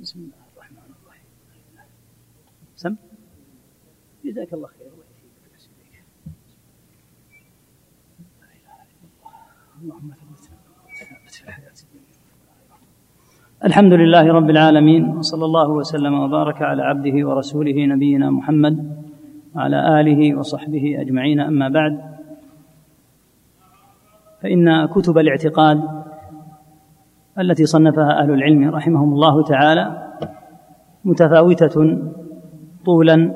بسم الله الرحمن الرحيم. سم. جزاك الله خير. اللهم في الحياة الحمد لله رب العالمين وصلى الله وسلم وبارك على عبده ورسوله نبينا محمد وعلى آله وصحبه أجمعين. أما بعد فإن كتب الاعتقاد التي صنفها أهل العلم رحمهم الله تعالى متفاوتة طولا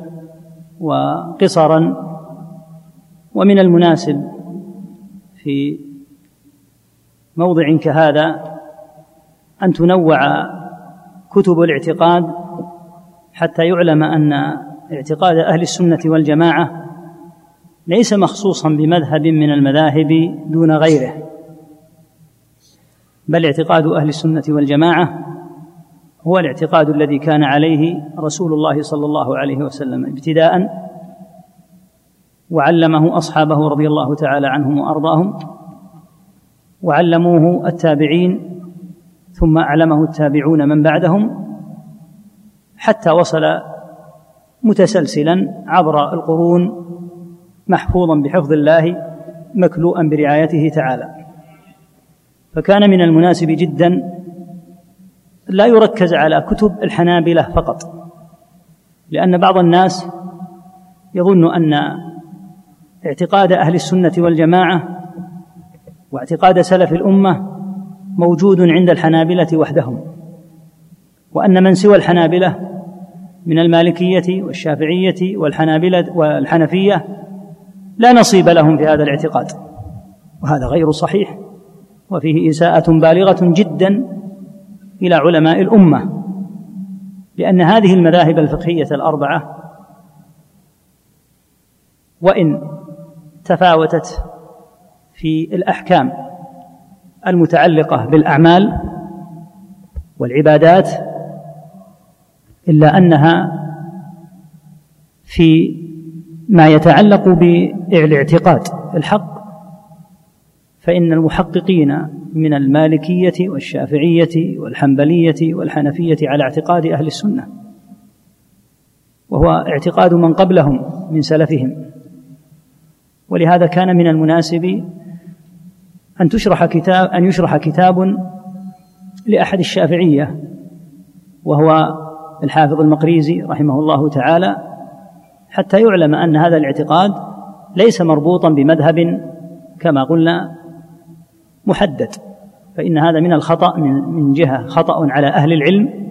وقصرا ومن المناسب في موضع كهذا أن تنوع كتب الاعتقاد حتى يعلم أن اعتقاد أهل السنة والجماعة ليس مخصوصا بمذهب من المذاهب دون غيره. بل اعتقاد أهل السنة والجماعة هو الاعتقاد الذي كان عليه رسول الله صلى الله عليه وسلم ابتداء وعلمه أصحابه رضي الله تعالى عنهم وأرضاهم وعلموه التابعين ثم أعلمه التابعون من بعدهم حتى وصل متسلسلا عبر القرون محفوظا بحفظ الله مكلوءا برعايته تعالى. فكان من المناسب جدا لا يركز على كتب الحنابلة فقط لأن بعض الناس يظن أن اعتقاد أهل السنة والجماعة واعتقاد سلف الأمة موجود عند الحنابلة وحدهم وأن من سوى الحنابلة من المالكية والشافعية والحنابلة والحنفية لا نصيب لهم في هذا الاعتقاد وهذا غير صحيح. وفيه إساءة بالغة جدا إلى علماء الأمة لأن هذه المذاهب الفقهية الأربعة وإن تفاوتت في الأحكام المتعلقة بالأعمال والعبادات إلا أنها في ما يتعلق بالإعتقاد الحق فإن المحققين من المالكية والشافعية والحنبلية والحنفية على اعتقاد أهل السنة وهو اعتقاد من قبلهم من سلفهم. ولهذا كان من المناسب أن تشرح كتاب أن يشرح كتاب لأحد الشافعية وهو الحافظ المقريزي رحمه الله تعالى حتى يعلم أن هذا الاعتقاد ليس مربوطا بمذهب كما قلنا محدد فإن هذا من الخطأ من جهة خطأ على أهل العلم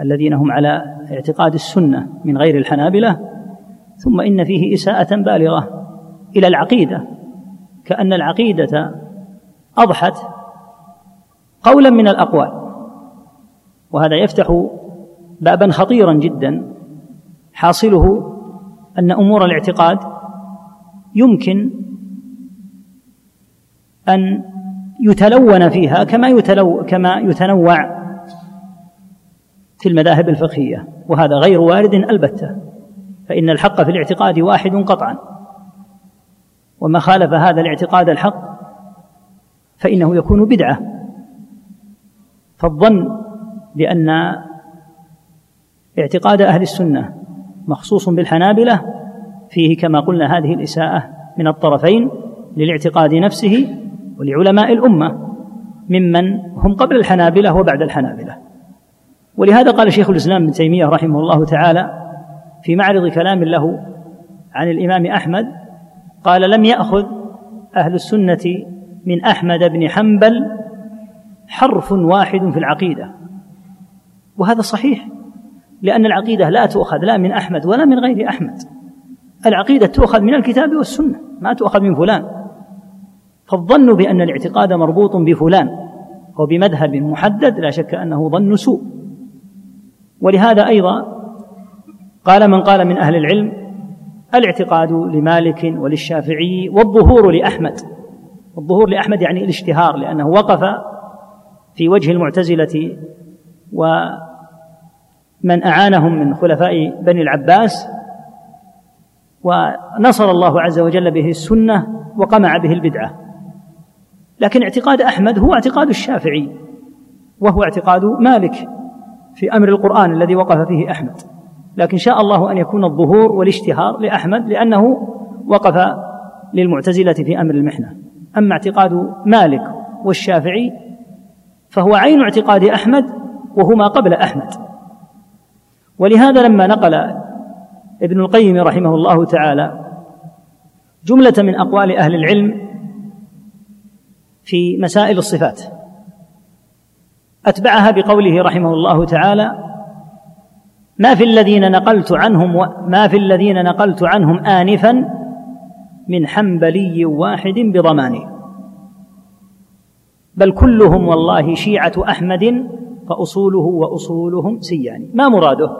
الذين هم على اعتقاد السنة من غير الحنابلة ثم إن فيه إساءة بالغة إلى العقيدة كأن العقيدة أضحت قولا من الأقوال. وهذا يفتح بابا خطيرا جدا حاصله أن أمور الاعتقاد يمكن أن يتلون فيها كما يتلو كما يتنوع في المذاهب الفقهية وهذا غير وارد البتة فإن الحق في الاعتقاد واحد قطعا. وما خالف هذا الاعتقاد الحق فإنه يكون بدعة. فالظن بأن اعتقاد أهل السنة مخصوص بالحنابلة فيه كما قلنا هذه الإساءة من الطرفين للاعتقاد نفسه ولعلماء الأمة ممن هم قبل الحنابلة وبعد الحنابلة. ولهذا قال شيخ الإسلام ابن تيمية رحمه الله تعالى في معرض كلام له عن الإمام أحمد قال لم يأخذ أهل السنة من أحمد بن حنبل حرف واحد في العقيدة. وهذا صحيح لأن العقيدة لا تؤخذ لا من أحمد ولا من غير أحمد. العقيدة تؤخذ من الكتاب والسنة ما تؤخذ من فلان. فالظن بأن الاعتقاد مربوط بفلان أو بمذهب محدد لا شك أنه ظن سوء. ولهذا أيضا قال من قال من أهل العلم الاعتقاد لمالك وللشافعي والظهور لأحمد. الظهور لأحمد يعني الاشتهار لأنه وقف في وجه المعتزلة ومن أعانهم من خلفاء بني العباس ونصر الله عز وجل به السنة وقمع به البدعة. لكن اعتقاد أحمد هو اعتقاد الشافعي وهو اعتقاد مالك في أمر القرآن الذي وقف فيه أحمد. لكن شاء الله أن يكون الظهور والاشتهار لأحمد لأنه وقف للمعتزلة في أمر المحنة. أما اعتقاد مالك والشافعي فهو عين اعتقاد أحمد وهما قبل أحمد. ولهذا لما نقل ابن القيم رحمه الله تعالى جملة من أقوال أهل العلم في مسائل الصفات. أتبعها بقوله رحمه الله تعالى ما في الذين نقلت عنهم ما في الذين نقلت عنهم آنفا من حنبلي واحد بضماني. بل كلهم والله شيعة أحمد فأصوله وأصولهم سيان ما مراده؟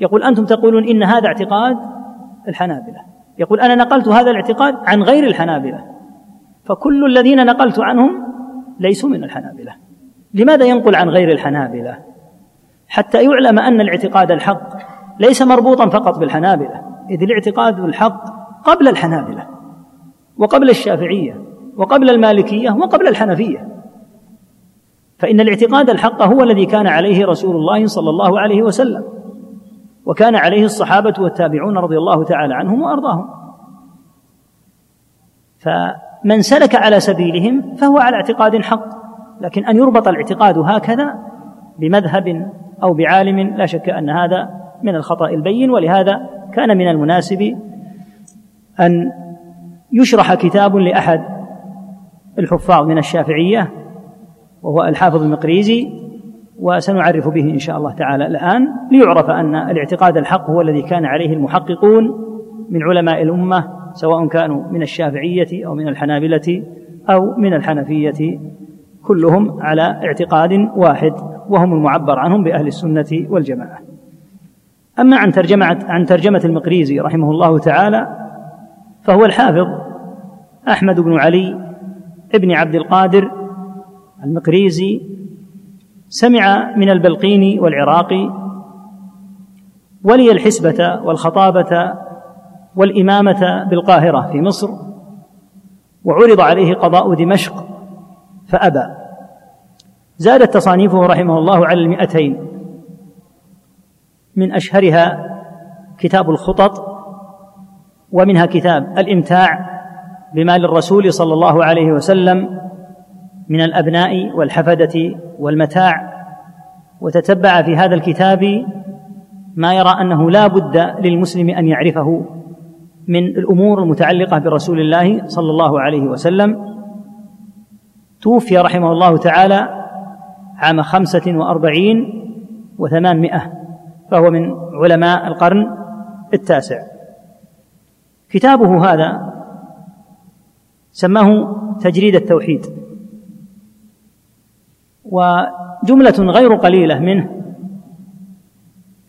يقول أنتم تقولون إن هذا اعتقاد الحنابلة. يقول أنا نقلت هذا الاعتقاد عن غير الحنابلة. فكل الذين نقلت عنهم ليسوا من الحنابلة. لماذا ينقل عن غير الحنابلة؟ حتى يعلم أن الاعتقاد الحق ليس مربوطا فقط بالحنابلة إذ الاعتقاد الحق قبل الحنابلة وقبل الشافعية وقبل المالكية وقبل الحنفية. فإن الاعتقاد الحق هو الذي كان عليه رسول الله صلى الله عليه وسلم وكان عليه الصحابة والتابعون رضي الله تعالى عنهم وأرضاهم. فمن سلك على سبيلهم فهو على اعتقاد حق لكن أن يربط الاعتقاد هكذا بمذهب أو بعالم لا شك أن هذا من الخطأ البين ولهذا كان من المناسب أن يشرح كتاب لأحد الحفاظ من الشافعية وهو الحافظ المقريزي وسنعرف به إن شاء الله تعالى الآن ليعرف أن الاعتقاد الحق هو الذي كان عليه المحققون من علماء الأمة سواء كانوا من الشافعية أو من الحنابلة أو من الحنفية كلهم على اعتقاد واحد وهم المعبر عنهم بأهل السنة والجماعة. أما عن ترجمة عن ترجمة المقريزي رحمه الله تعالى فهو الحافظ أحمد بن علي ابن عبد القادر المقريزي سمع من البلقيني والعراقي ولي الحسبة والخطابة والإمامة بالقاهرة في مصر وعرض عليه قضاء دمشق فأبى. زادت تصانيفه رحمه الله على المئتين. من أشهرها كتاب الخطط ومنها كتاب الإمتاع بمال الرسول صلى الله عليه وسلم من الأبناء والحفدة والمتاع. وتتبع في هذا الكتاب ما يرى أنه لا بد للمسلم أن يعرفه. من الأمور المتعلقة برسول الله صلى الله عليه وسلم. توفي رحمه الله تعالى عام خمسة وأربعين وثمانمائة فهو من علماء القرن التاسع. كتابه هذا سماه تجريد التوحيد وجملة غير قليلة منه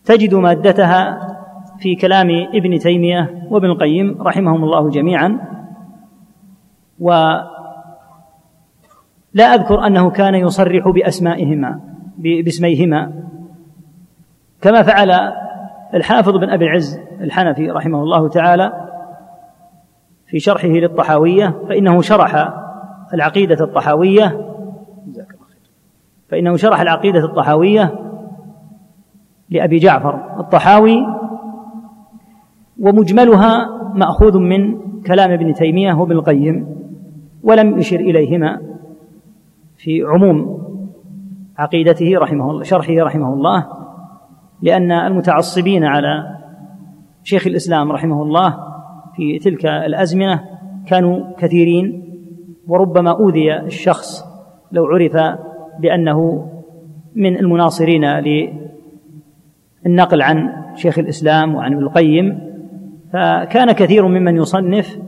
تجد مادتها في كلام ابن تيمية وابن القيم رحمهم الله جميعا. ولا أذكر أنه كان يصرح بأسمائهما باسميهما. كما فعل الحافظ بن أبي العز الحنفي رحمه الله تعالى في شرحه للطحاوية فإنه شرح العقيدة الطحاوية فإنه شرح العقيدة الطحاوية لأبي جعفر الطحاوي ومجملها مأخوذ من كلام ابن تيمية وابن القيم ولم يشر إليهما في عموم عقيدته رحمه الله شرحه رحمه الله لأن المتعصبين على شيخ الإسلام رحمه الله في تلك الأزمنة كانوا كثيرين وربما أوذي الشخص لو عرف بأنه من المناصرين للنقل عن شيخ الإسلام وعن ابن القيم فكان كثير ممن يصنف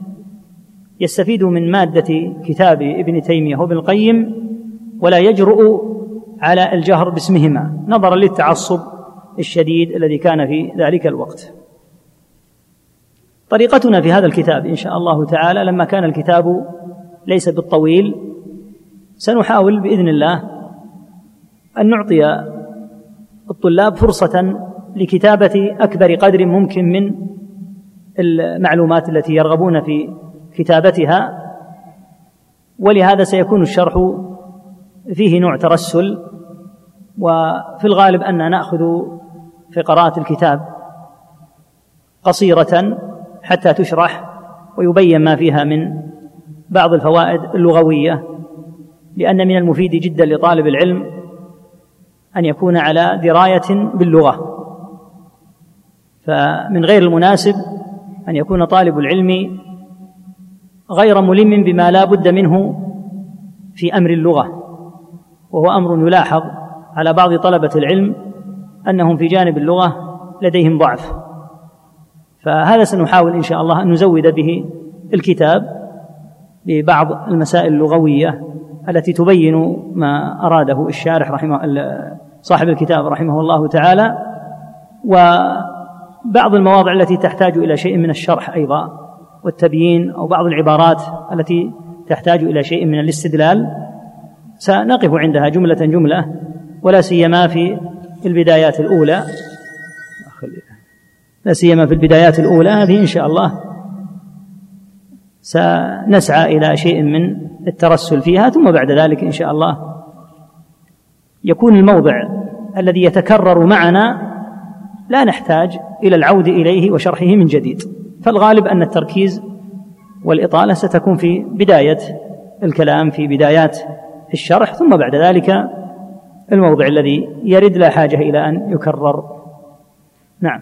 يستفيد من مادة كتاب ابن تيمية وابن القيم ولا يجرؤ على الجهر باسمهما نظرا للتعصب الشديد الذي كان في ذلك الوقت. طريقتنا في هذا الكتاب إن شاء الله تعالى لما كان الكتاب ليس بالطويل سنحاول بإذن الله أن نعطي الطلاب فرصة لكتابة أكبر قدر ممكن من المعلومات التي يرغبون في كتابتها ولهذا سيكون الشرح فيه نوع ترسل وفي الغالب أننا نأخذ فقرات الكتاب قصيرة حتى تشرح ويبين ما فيها من بعض الفوائد اللغوية لأن من المفيد جدا لطالب العلم أن يكون على دراية باللغة. فمن غير المناسب أن يكون طالب العلم غير ملم بما لا بد منه في أمر اللغة وهو أمر يلاحظ على بعض طلبة العلم أنهم في جانب اللغة لديهم ضعف. فهذا سنحاول إن شاء الله أن نزود به الكتاب ببعض المسائل اللغوية التي تبين ما أراده الشارح رحمه صاحب الكتاب رحمه الله تعالى وبعض المواضع التي تحتاج إلى شيء من الشرح أيضا والتبيين أو بعض العبارات التي تحتاج إلى شيء من الاستدلال سنقف عندها جملة جملة ولا سيما في البدايات الأولى. لا سيما في البدايات الأولى هذه إن شاء الله سنسعى إلى شيء من الترسل فيها ثم بعد ذلك إن شاء الله يكون الموضع الذي يتكرر معنا لا نحتاج إلى العود إليه وشرحه من جديد. فالغالب أن التركيز والإطالة ستكون في بداية الكلام في بدايات الشرح ثم بعد ذلك الموضع الذي يرد لا حاجة إلى أن يكرر. نعم.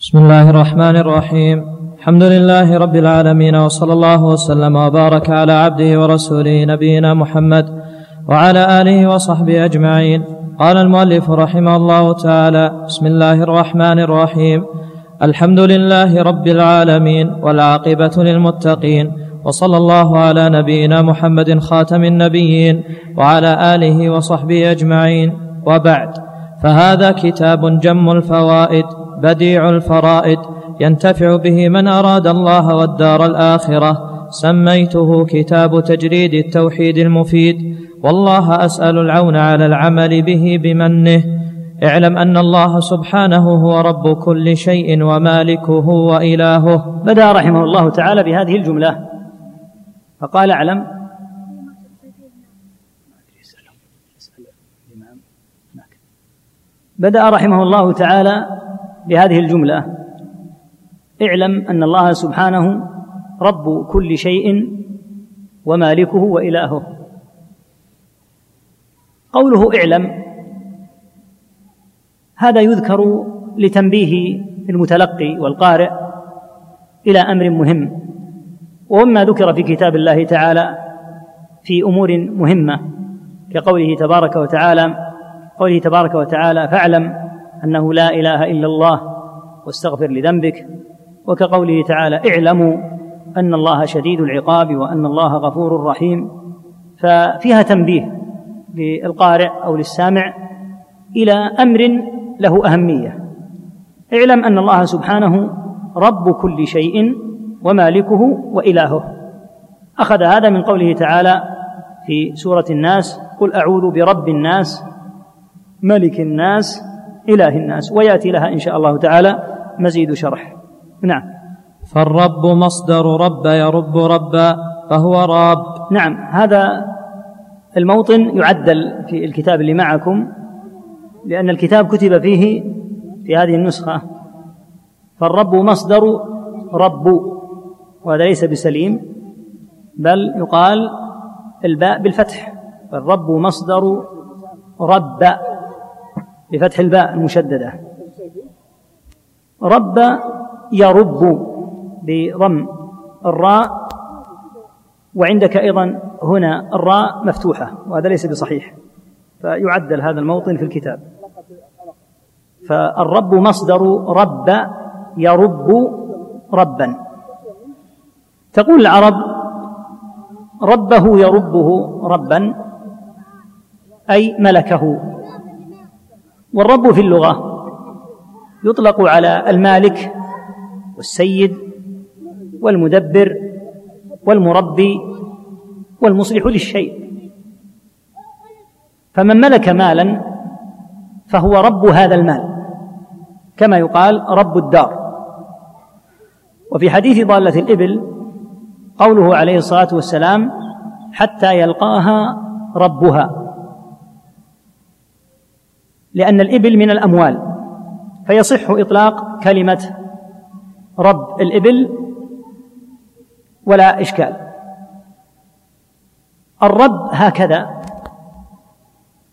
بسم الله الرحمن الرحيم. الحمد لله رب العالمين وصلى الله وسلم وبارك على عبده ورسوله نبينا محمد وعلى آله وصحبه أجمعين. قال المؤلف رحمه الله تعالى بسم الله الرحمن الرحيم. الحمد لله رب العالمين والعاقبة للمتقين وصلى الله على نبينا محمد خاتم النبيين وعلى آله وصحبه أجمعين. وبعد فهذا كتاب جم الفوائد بديع الفرائد ينتفع به من أراد الله والدار الآخرة. سميته كتاب تجريد التوحيد المفيد. والله أسأل العون على العمل به بمنه. اعلم أن الله سبحانه هو رب كل شيء ومالكه وإلهه. بدأ رحمه الله تعالى بهذه الجملة. فقال اعلم. بدأ رحمه الله تعالى بهذه الجملة. اعلم أن الله سبحانه رب كل شيء ومالكه وإلهه. قوله اعلم هذا يذكر لتنبيه المتلقي والقارئ إلى أمر مهم ومما ذكر في كتاب الله تعالى في أمور مهمة كقوله تبارك وتعالى قوله تبارك وتعالى فاعلم أنه لا إله إلا الله واستغفر لذنبك وكقوله تعالى اعلموا أن الله شديد العقاب وأن الله غفور رحيم ففيها تنبيه للقارئ أو للسامع إلى أمر له أهمية. اعلم أن الله سبحانه رب كل شيء ومالكه وإلهه. أخذ هذا من قوله تعالى في سورة الناس قل أعوذ برب الناس ملك الناس إله الناس. ويأتي لها إن شاء الله تعالى مزيد شرح. نعم. فالرب مصدر رب يرب ربا فهو راب نعم هذا الموطن يعدل في الكتاب اللي معكم لأن الكتاب كتب فيه في هذه النسخة فالرب مصدر رب وهذا ليس بسليم بل يقال الباء بالفتح الرب مصدر رب بفتح الباء المشددة. رب يرب بضم الراء وعندك أيضا هنا الراء مفتوحة وهذا ليس بصحيح فيعدل هذا الموطن في الكتاب. فالرب مصدر رب يرب ربا. تقول العرب ربه يربه ربا أي ملكه. والرب في اللغة يطلق على المالك والسيد والمدبر والمربي والمصلح للشيء. فمن ملك مالا فهو رب هذا المال. كما يقال رب الدار. وفي حديث ضالة الإبل قوله عليه الصلاة والسلام حتى يلقاها ربها. لأن الإبل من الأموال. فيصح إطلاق كلمة رب الإبل ولا إشكال. الرب هكذا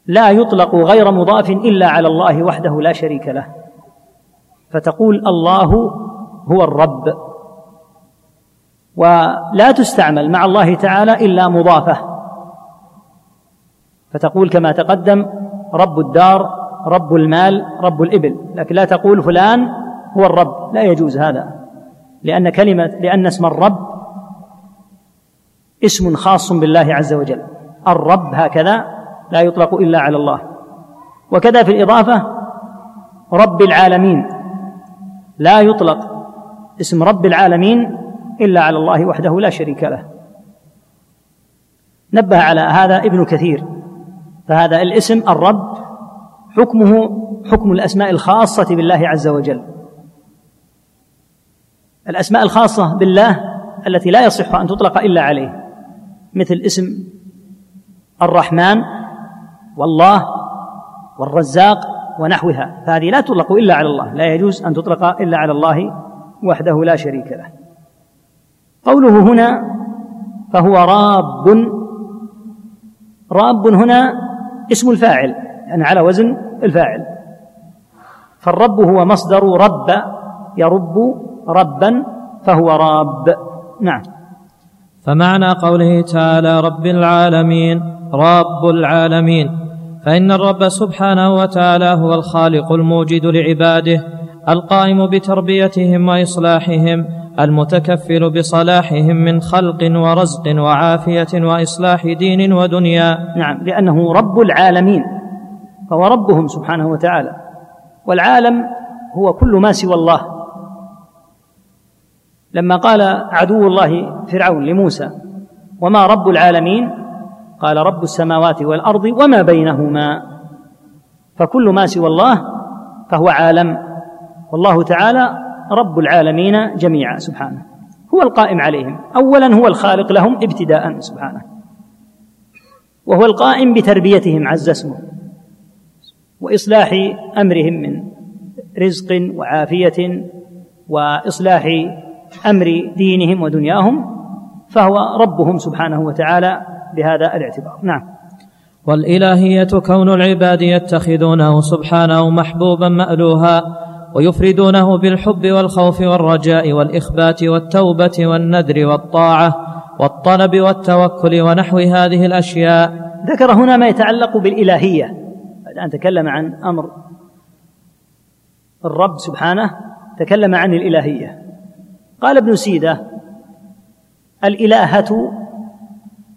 لا يطلق غير مضاف إلا على الله وحده لا شريك له. فتقول الله هو الرب. ولا تستعمل مع الله تعالى إلا مضافة. فتقول كما تقدم رب الدار رب المال رب الإبل. لكن لا تقول فلان هو الرب. لا يجوز هذا. لأن كلمة لأن اسم الرب اسم خاص بالله عز وجل. الرب هكذا لا يطلق إلا على الله. وكذا في الإضافة رب العالمين. لا يطلق اسم رب العالمين إلا على الله وحده لا شريك له. نبه على هذا ابن كثير. فهذا الاسم الرب حكمه حكم الأسماء الخاصة بالله عز وجل. الأسماء الخاصة بالله التي لا يصح أن تطلق إلا عليه. مثل اسم الرحمن والله والرزاق ونحوها. فهذه لا تطلق إلا على الله لا يجوز أن تطلق إلا على الله وحده لا شريك له. قوله هنا فهو راب. راب هنا اسم الفاعل يعني على وزن الفاعل. فالرب هو مصدر رب يرب ربا فهو راب. نعم. فمعنى قوله تعالى رب العالمين رب العالمين. فإن الرب سبحانه وتعالى هو الخالق الموجد لعباده القائم بتربيتهم وإصلاحهم المتكفل بصلاحهم من خلق ورزق وعافية وإصلاح دين ودنيا. نعم لأنه رب العالمين فهو ربهم سبحانه وتعالى. والعالم هو كل ما سوى الله. لما قال عدو الله فرعون لموسى وما رب العالمين؟ قال رب السماوات والأرض وما بينهما. فكل ما سوى الله فهو عالم والله تعالى رب العالمين جميعا سبحانه. هو القائم عليهم. اولا هو الخالق لهم ابتداء سبحانه. وهو القائم بتربيتهم عز اسمه وإصلاح أمرهم من رزق وعافية وإصلاح أمر دينهم ودنياهم فهو ربهم سبحانه وتعالى بهذا الاعتبار. نعم. والإلهية كون العباد يتخذونه سبحانه محبوبا مألوها ويفردونه بالحب والخوف والرجاء والإخبات والتوبة والنذر والطاعة والطلب والتوكل ونحو هذه الأشياء. ذكر هنا ما يتعلق بالإلهية. بعد ان تكلم عن أمر الرب سبحانه تكلم عن الإلهية. قال ابن سيدة الإلهة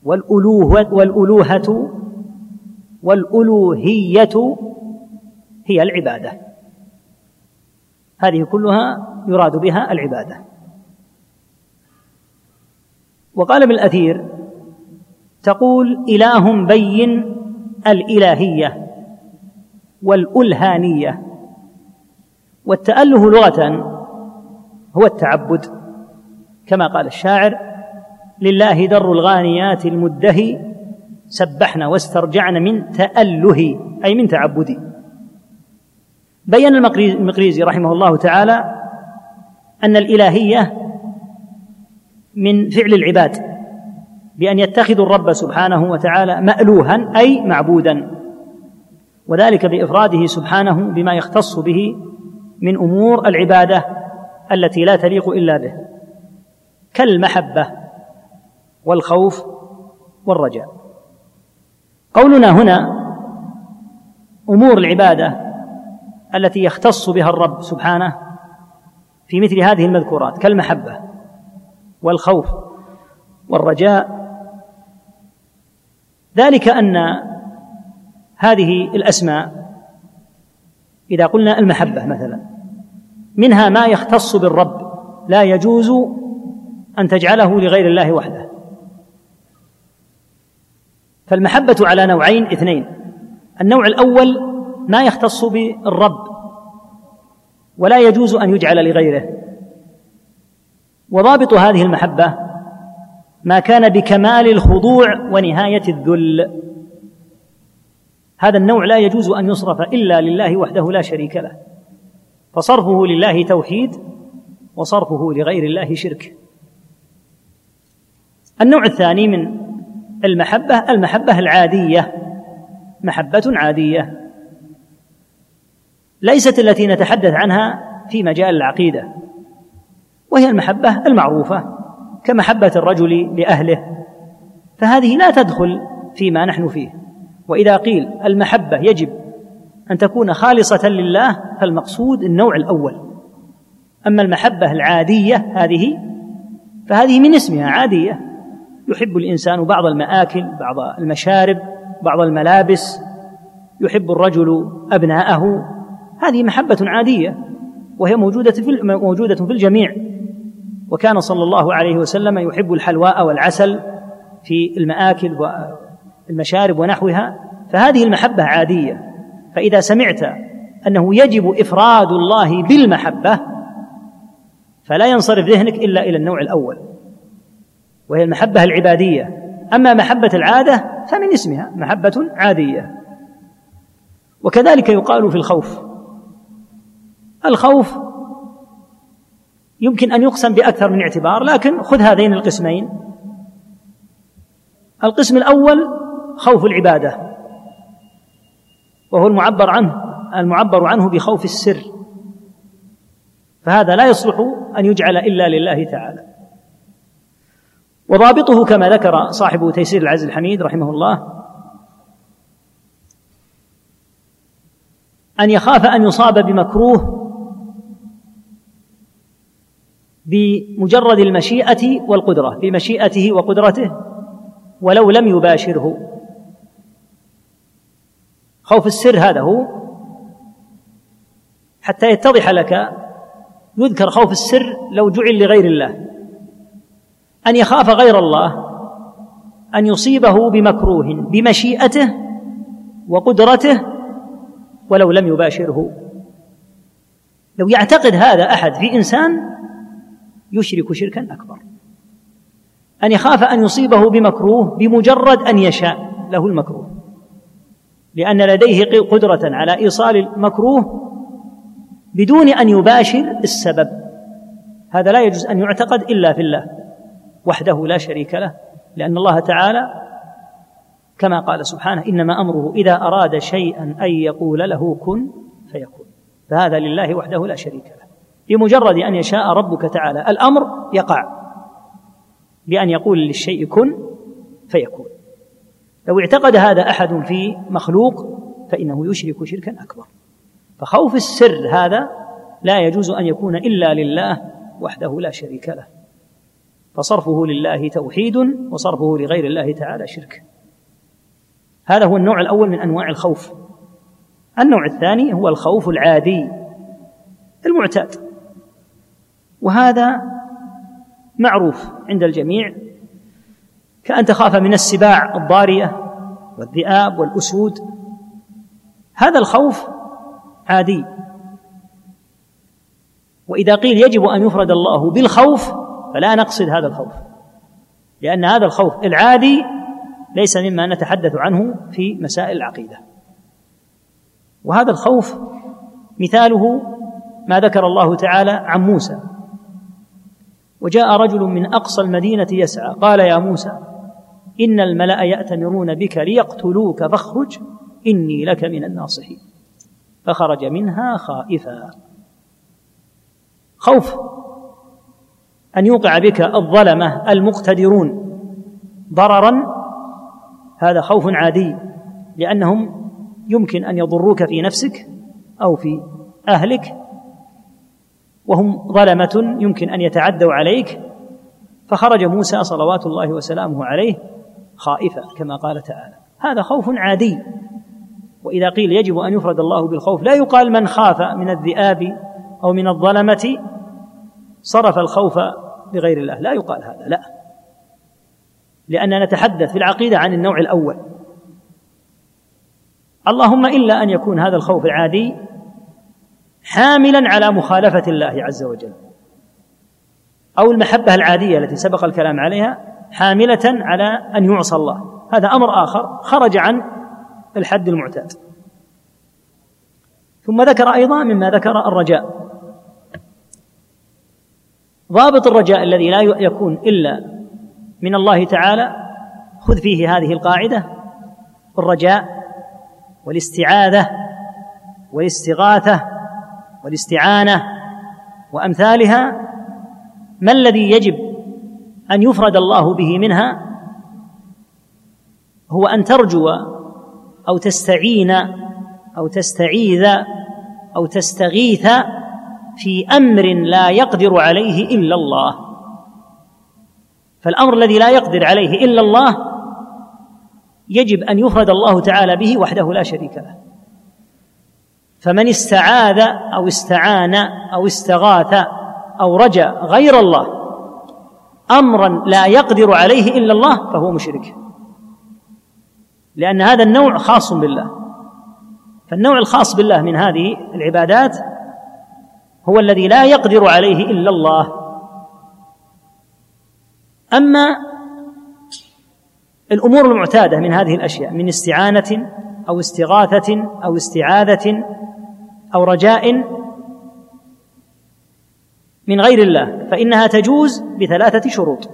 والألوهة والألوهة والألوهية هي العبادة. هذه كلها يراد بها العبادة. وقال ابن الأثير تقول إله بين الإلهية والألهانية. والتأله لغة هو التعبد كما قال الشاعر لله در الغانيات المدهي سبحنا واسترجعنا من تأله. أي من تعبدي. بين المقريزي رحمه الله تعالى أن الإلهية من فعل العباد بأن يتخذوا الرب سبحانه وتعالى مألوها أي معبودا وذلك بإفراده سبحانه بما يختص به من أمور العبادة. التي لا تليق إلا به كالمحبة والخوف والرجاء. قولنا هنا أمور العبادة التي يختص بها الرب سبحانه في مثل هذه المذكورات كالمحبة والخوف والرجاء. ذلك أن هذه الأسماء إذا قلنا المحبة مثلا منها ما يختص بالرب. لا يجوز أن تجعله لغير الله وحده. فالمحبة على نوعين اثنين. النوع الأول ما يختص بالرب ولا يجوز أن يجعل لغيره. وضابط هذه المحبة ما كان بكمال الخضوع ونهاية الذل. هذا النوع لا يجوز أن يصرف إلا لله وحده لا شريك له. فصرفه لله توحيد وصرفه لغير الله شرك. النوع الثاني من المحبة المحبة العادية محبة عادية. ليست التي نتحدث عنها في مجال العقيدة وهي المحبة المعروفة كمحبة الرجل لأهله. فهذه لا تدخل فيما نحن فيه. وإذا قيل المحبة يجب أن تكون خالصة لله فالمقصود النوع الأول. أما المحبة العادية هذه فهذه من اسمها عادية. يحب الإنسان بعض المآكل بعض المشارب بعض الملابس. يحب الرجل أبناءه. هذه محبة عادية وهي موجودة في موجودة في الجميع. وكان صلى الله عليه وسلم يحب الحلواء والعسل في المآكل والمشارب ونحوها. فهذه المحبة عادية. فإذا سمعت أنه يجب إفراد الله بالمحبة فلا ينصرف ذهنك إلا إلى النوع الأول وهي المحبة العبادية. أما محبة العادة فمن اسمها محبة عادية. وكذلك يقال في الخوف. الخوف يمكن أن يقسم بأكثر من اعتبار لكن خذ هذين القسمين. القسم الأول خوف العبادة. وهو المعبر عنه المعبر عنه بخوف السر. فهذا لا يصلح أن يجعل إلا لله تعالى. وضابطه كما ذكر صاحب تيسير العزيز الحميد رحمه الله أن يخاف أن يصاب بمكروه بمجرد المشيئة والقدرة بمشيئته وقدرته ولو لم يباشره. خوف السر هذا هو حتى يتضح لك يذكر خوف السر لو جعل لغير الله. أن يخاف غير الله أن يصيبه بمكروه بمشيئته وقدرته ولو لم يباشره. لو يعتقد هذا أحد في إنسان يشرك شركا أكبر. أن يخاف أن يصيبه بمكروه بمجرد أن يشاء له المكروه. لأن لديه قدرة على إيصال المكروه بدون أن يباشر السبب. هذا لا يجوز أن يعتقد إلا في الله وحده لا شريك له لأن الله تعالى كما قال سبحانه إنما أمره إذا أراد شيئا أن يقول له كن فيكون. فهذا لله وحده لا شريك له. بمجرد أن يشاء ربك تعالى الأمر يقع بأن يقول للشيء كن فيكون. لو اعتقد هذا أحد في مخلوق فإنه يشرك شركا أكبر. فخوف السر هذا لا يجوز أن يكون إلا لله وحده لا شريك له. فصرفه لله توحيد وصرفه لغير الله تعالى شرك. هذا هو النوع الأول من أنواع الخوف. النوع الثاني هو الخوف العادي المعتاد. وهذا معروف عند الجميع كأن تخاف من السباع الضارية والذئاب والأسود. هذا الخوف عادي. وإذا قيل يجب أن يفرد الله بالخوف فلا نقصد هذا الخوف. لأن هذا الخوف العادي ليس مما نتحدث عنه في مسائل العقيدة. وهذا الخوف مثاله ما ذكر الله تعالى عن موسى. وجاء رجل من أقصى المدينة يسعى قال يا موسى إن الملأ يأتمرون بك ليقتلوك فاخرج إني لك من الناصحين. فخرج منها خائفا. خوف. أن يوقع بك الظلمة المقتدرون. ضررا. هذا خوف عادي لأنهم يمكن أن يضروك في نفسك أو في أهلك. وهم ظلمة يمكن أن يتعدوا عليك. فخرج موسى صلوات الله وسلامه عليه خائفا كما قال تعالى. هذا خوف عادي. وإذا قيل يجب أن يفرد الله بالخوف لا يقال من خاف من الذئاب أو من الظلمة صرف الخوف لغير الله. لا يقال هذا لا. لأننا نتحدث في العقيدة عن النوع الأول. اللهم إلا أن يكون هذا الخوف العادي حاملا على مخالفة الله عز وجل. أو المحبة العادية التي سبق الكلام عليها حاملة على أن يعصى الله. هذا أمر آخر خرج عن الحد المعتاد. ثم ذكر أيضا مما ذكر الرجاء. ضابط الرجاء الذي لا يكون إلا من الله تعالى خذ فيه هذه القاعدة الرجاء والاستعاذة والاستغاثة والاستعانة وأمثالها ما الذي يجب أن يفرد الله به منها هو أن ترجو أو تستعين أو تستعيذ أو تستغيث في أمر لا يقدر عليه إلا الله. فالأمر الذي لا يقدر عليه إلا الله يجب أن يفرد الله تعالى به وحده لا شريك له. فمن استعاذ أو استعان أو استغاث أو رجا غير الله أمرا لا يقدر عليه إلا الله فهو مشرك. لأن هذا النوع خاص بالله. فالنوع الخاص بالله من هذه العبادات هو الذي لا يقدر عليه إلا الله. أما الأمور المعتادة من هذه الأشياء من استعانة أو استغاثة أو استعاذة أو رجاء من غير الله فإنها تجوز بثلاثة شروط.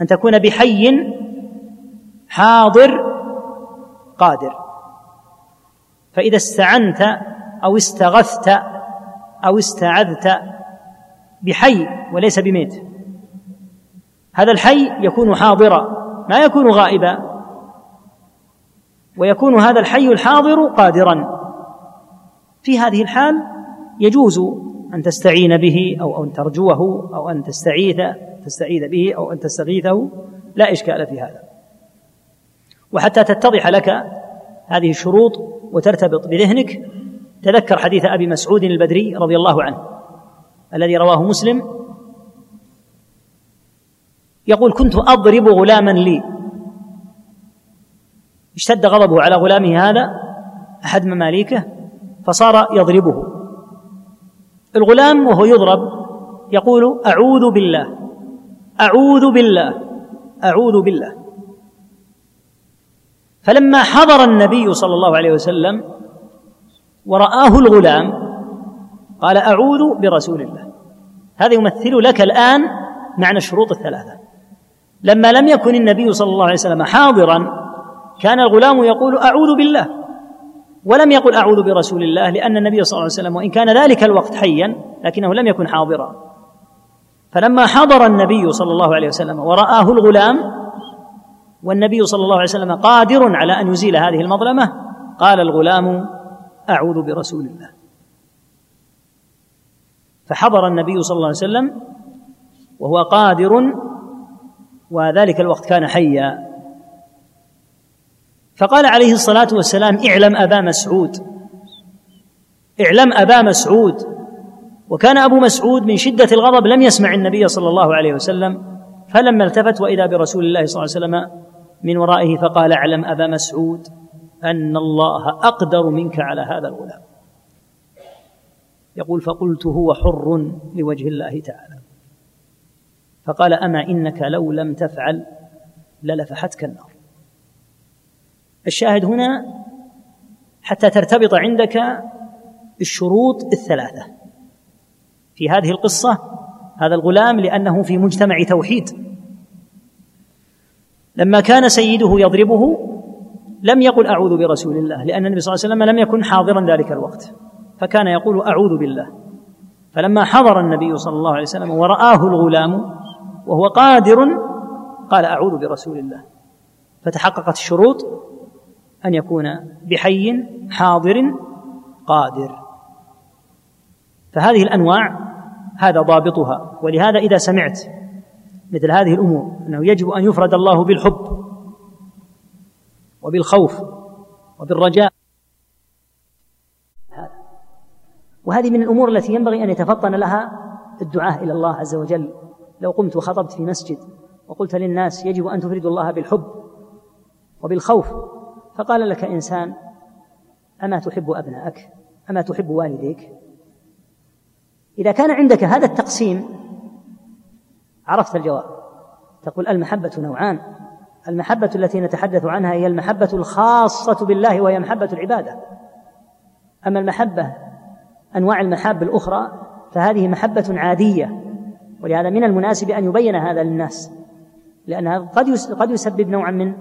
أن تكون بحي حاضر قادر. فإذا استعنت أو استغثت أو استعذت بحي وليس بميت. هذا الحي يكون حاضرا ما يكون غائبا. ويكون هذا الحي الحاضر قادرا. في هذه الحال يجوز أن تستعين به أو أن ترجوه أو أن تستعيذ تستعيذ به أو أن تستغيثه لا إشكال في هذا. وحتى تتضح لك هذه الشروط وترتبط بذهنك تذكر حديث أبي مسعود البدري رضي الله عنه الذي رواه مسلم يقول كنت أضرب غلاما لي. اشتد غضبه على غلامه هذا أحد مماليكه فصار يضربه. الغلام وهو يضرب يقول أعوذ بالله أعوذ بالله أعوذ بالله. فلما حضر النبي صلى الله عليه وسلم ورآه الغلام قال أعوذ برسول الله. هذا يمثل لك الآن معنى الشروط الثلاثة. لما لم يكن النبي صلى الله عليه وسلم حاضرا كان الغلام يقول أعوذ بالله. ولم يقل أعوذ برسول الله لأن النبي صلى الله عليه وسلم وإن كان ذلك الوقت حيا لكنه لم يكن حاضرا. فلما حضر النبي صلى الله عليه وسلم ورآه الغلام والنبي صلى الله عليه وسلم قادر على أن يزيل هذه المظلمة قال الغلام أعوذ برسول الله. فحضر النبي صلى الله عليه وسلم وهو قادر وذلك الوقت كان حيا. فقال عليه الصلاة والسلام اعلم أبا مسعود. اعلم أبا مسعود. وكان أبو مسعود من شدة الغضب لم يسمع النبي صلى الله عليه وسلم فلما التفت وإذا برسول الله صلى الله عليه وسلم من ورائه فقال اعلم أبا مسعود أن الله أقدر منك على هذا الغلام. يقول فقلت هو حر لوجه الله تعالى. فقال أما إنك لو لم تفعل للفحتك النار. الشاهد هنا حتى ترتبط عندك الشروط الثلاثة. في هذه القصة هذا الغلام لأنه في مجتمع توحيد. لما كان سيده يضربه لم يقل أعوذ برسول الله لأن النبي صلى الله عليه وسلم لم يكن حاضرا ذلك الوقت. فكان يقول أعوذ بالله. فلما حضر النبي صلى الله عليه وسلم ورآه الغلام وهو قادر قال أعوذ برسول الله. فتحققت الشروط. أن يكون بحي حاضر قادر. فهذه الأنواع هذا ضابطها. ولهذا إذا سمعت مثل هذه الأمور أنه يجب أن يفرد الله بالحب وبالخوف وبالرجاء. وهذه من الأمور التي ينبغي أن يتفطن لها الدعاء إلى الله عز وجل. لو قمت وخطبت في مسجد وقلت للناس يجب أن تفردوا الله بالحب وبالخوف فقال لك إنسان أما تحب ابنائك أما تحب والديك؟ إذا كان عندك هذا التقسيم عرفت الجواب. تقول المحبة نوعان. المحبة التي نتحدث عنها هي المحبة الخاصة بالله وهي محبة العبادة. أما المحبة أنواع المحاب الأخرى فهذه محبة عادية. ولهذا من المناسب أن يبين هذا للناس لأنها قد قد يسبب نوعا من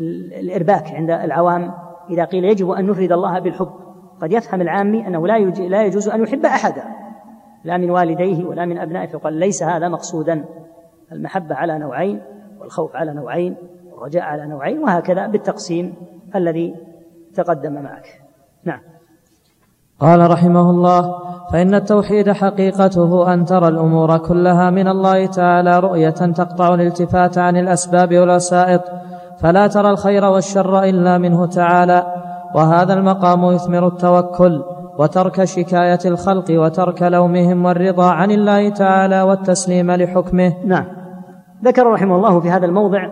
الإرباك عند العوام إذا قيل يجب أن نفرد الله بالحب. قد يفهم العامي أنه لا لا يجوز أن يحب أحدا. لا من والديه ولا من أبنائه. فقال ليس هذا مقصودا. المحبة على نوعين والخوف على نوعين والرجاء على نوعين وهكذا بالتقسيم الذي تقدم معك. نعم. قال رحمه الله فإن التوحيد حقيقته أن ترى الأمور كلها من الله تعالى رؤية تقطع الالتفات عن الأسباب والوسائط فلا ترى الخير والشر إلا منه تعالى. وهذا المقام يثمر التوكل وترك شكاية الخلق وترك لومهم والرضا عن الله تعالى والتسليم لحكمه. نعم. ذكر رحمه الله في هذا الموضع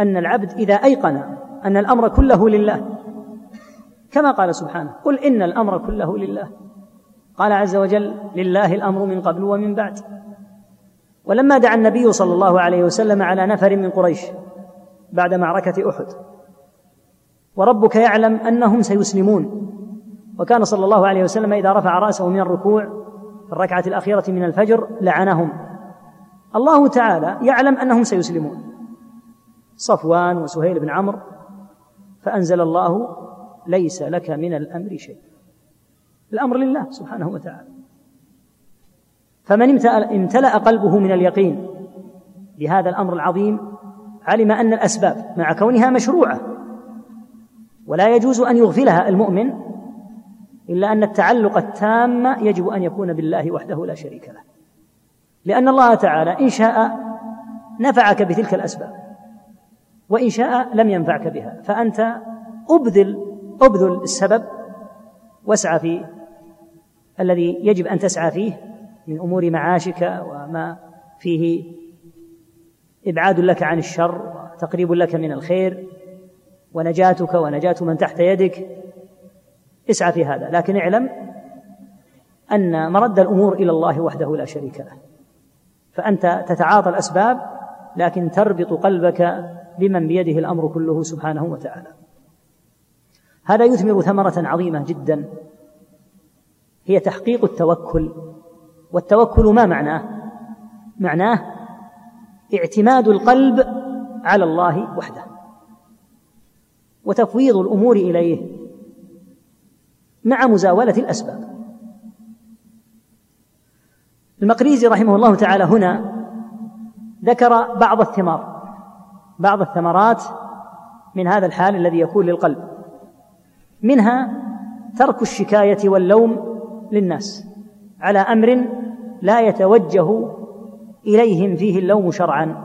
أن العبد إذا أيقن أن الأمر كله لله كما قال سبحانه قل إن الأمر كله لله. قال عز وجل لله الأمر من قبل ومن بعد. ولما دعا النبي صلى الله عليه وسلم على نفر من قريش بعد معركة أحد. وربك يعلم أنهم سيسلمون. وكان صلى الله عليه وسلم إذا رفع رأسه من الركوع في الركعة الأخيرة من الفجر لعنهم. الله تعالى يعلم أنهم سيسلمون. صفوان وسهيل بن عمرو. فأنزل الله ليس لك من الأمر شيء. الأمر لله سبحانه وتعالى. فمن امتلأ قلبه من اليقين بهذا الأمر العظيم علم أن الأسباب مع كونها مشروعة. ولا يجوز أن يغفلها المؤمن إلا أن التعلق التام يجب أن يكون بالله وحده لا شريك له. لأن الله تعالى إن شاء نفعك بتلك الأسباب وإن شاء لم ينفعك بها فأنت أبذل أبذل السبب واسعى في الذي يجب أن تسعى فيه من أمور معاشك وما فيه إبعاد لك عن الشر وتقريب لك من الخير ونجاتك ونجاة من تحت يدك. اسعى في هذا لكن اعلم أن مرد الأمور إلى الله وحده لا شريك له. فأنت تتعاطى الأسباب لكن تربط قلبك بمن بيده الأمر كله سبحانه وتعالى. هذا يثمر ثمرة عظيمة جدا هي تحقيق التوكل. والتوكل ما معناه؟ معناه اعتماد القلب على الله وحده. وتفويض الأمور إليه مع مزاولة الأسباب. المقريزي رحمه الله تعالى هنا ذكر بعض الثمار بعض الثمرات من هذا الحال الذي يكون للقلب. منها ترك الشكاية واللوم للناس على أمر لا يتوجه إليهم فيه اللوم شرعا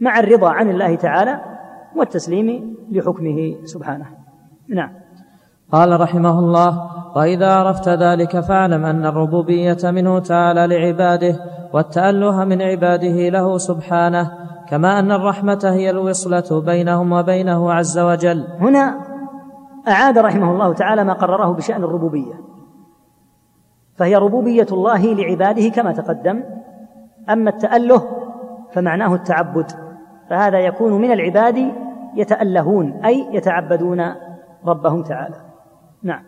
مع الرضا عن الله تعالى والتسليم لحكمه سبحانه. نعم. قال رحمه الله وإذا عرفت ذلك فاعلم أن الربوبية منه تعالى لعباده والتأله من عباده له سبحانه كما أن الرحمة هي الوصلة بينهم وبينه عز وجل. هنا أعاد رحمه الله تعالى ما قرره بشأن الربوبية فهي ربوبية الله لعباده كما تقدم أما التأله فمعناه التعبد فهذا يكون من العباد يتألهون أي يتعبدون ربهم تعالى. نعم.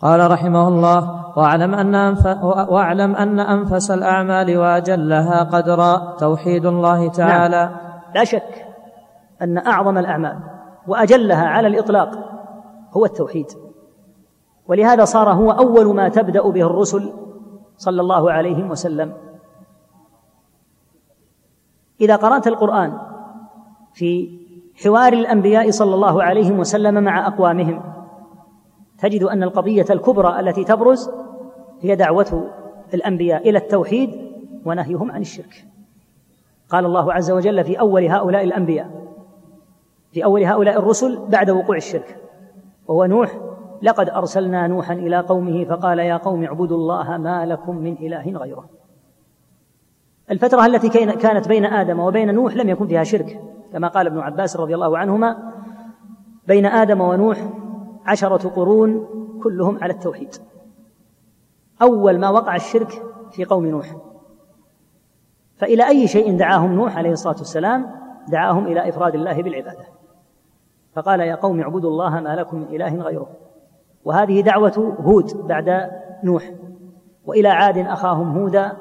قال رحمه الله واعلم أن أنف واعلم أن أنفس الأعمال وأجلها قدرا توحيد الله تعالى. نعم. لا شك أن أعظم الأعمال وأجلها على الإطلاق هو التوحيد. ولهذا صار هو أول ما تبدأ به الرسل صلى الله عليه وسلم. إذا قرأت القرآن في حوار الأنبياء صلى الله عليه وسلم مع أقوامهم تجد أن القضية الكبرى التي تبرز هي دعوة الأنبياء إلى التوحيد ونهيهم عن الشرك. قال الله عز وجل في أول هؤلاء الأنبياء في أول هؤلاء الرسل بعد وقوع الشرك وهو نوح لقد أرسلنا نوحا إلى قومه فقال يا قوم اعبدوا الله ما لكم من إله غيره. الفترة التي كانت بين آدم وبين نوح لم يكن فيها شرك كما قال ابن عباس رضي الله عنهما بين آدم ونوح عشرة قرون كلهم على التوحيد. أول ما وقع الشرك في قوم نوح. فإلى أي شيء دعاهم نوح عليه الصلاة والسلام؟ دعاهم إلى إفراد الله بالعبادة. فقال يا قوم اعبدوا الله ما لكم من إله غيره. وهذه دعوة هود بعد نوح. وإلى عاد أخاهم هودا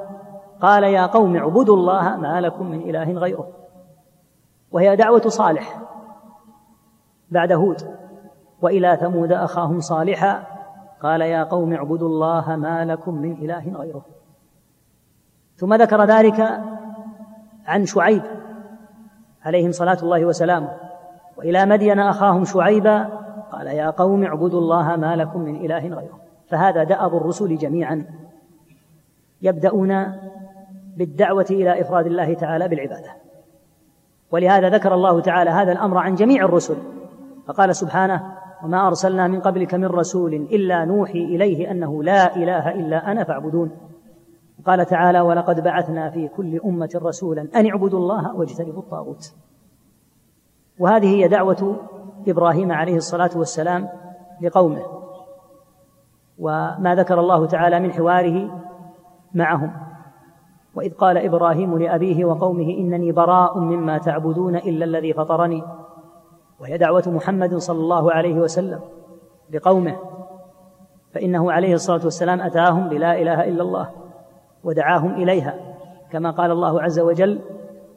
قال يا قوم اعبدوا الله ما لكم من إله غيره. وهي دعوة صالح بعد هود. وإلى ثمود أخاهم صالحا قال يا قوم اعبدوا الله ما لكم من إله غيره. ثم ذكر ذلك عن شعيب عليهم صلاة الله وسلامه. وإلى مدين أخاهم شعيبا قال يا قوم اعبدوا الله ما لكم من إله غيره. فهذا دأب الرسل جميعا. يبدأون بالدعوة إلى إفراد الله تعالى بالعبادة. ولهذا ذكر الله تعالى هذا الأمر عن جميع الرسل فقال سبحانه وما أرسلنا من قبلك من رسول إلا نوحي إليه أنه لا إله إلا أنا فاعبدون. قال تعالى ولقد بعثنا في كل أمة رسولا أن اعبدوا الله واجتنبوا الطاغوت. وهذه هي دعوة إبراهيم عليه الصلاة والسلام لقومه وما ذكر الله تعالى من حواره معهم. وإذ قال إبراهيم لأبيه وقومه إنني براء مما تعبدون إلا الذي فطرني. وهي دعوة محمد صلى الله عليه وسلم لقومه فإنه عليه الصلاة والسلام أتاهم بلا إله إلا الله ودعاهم إليها كما قال الله عز وجل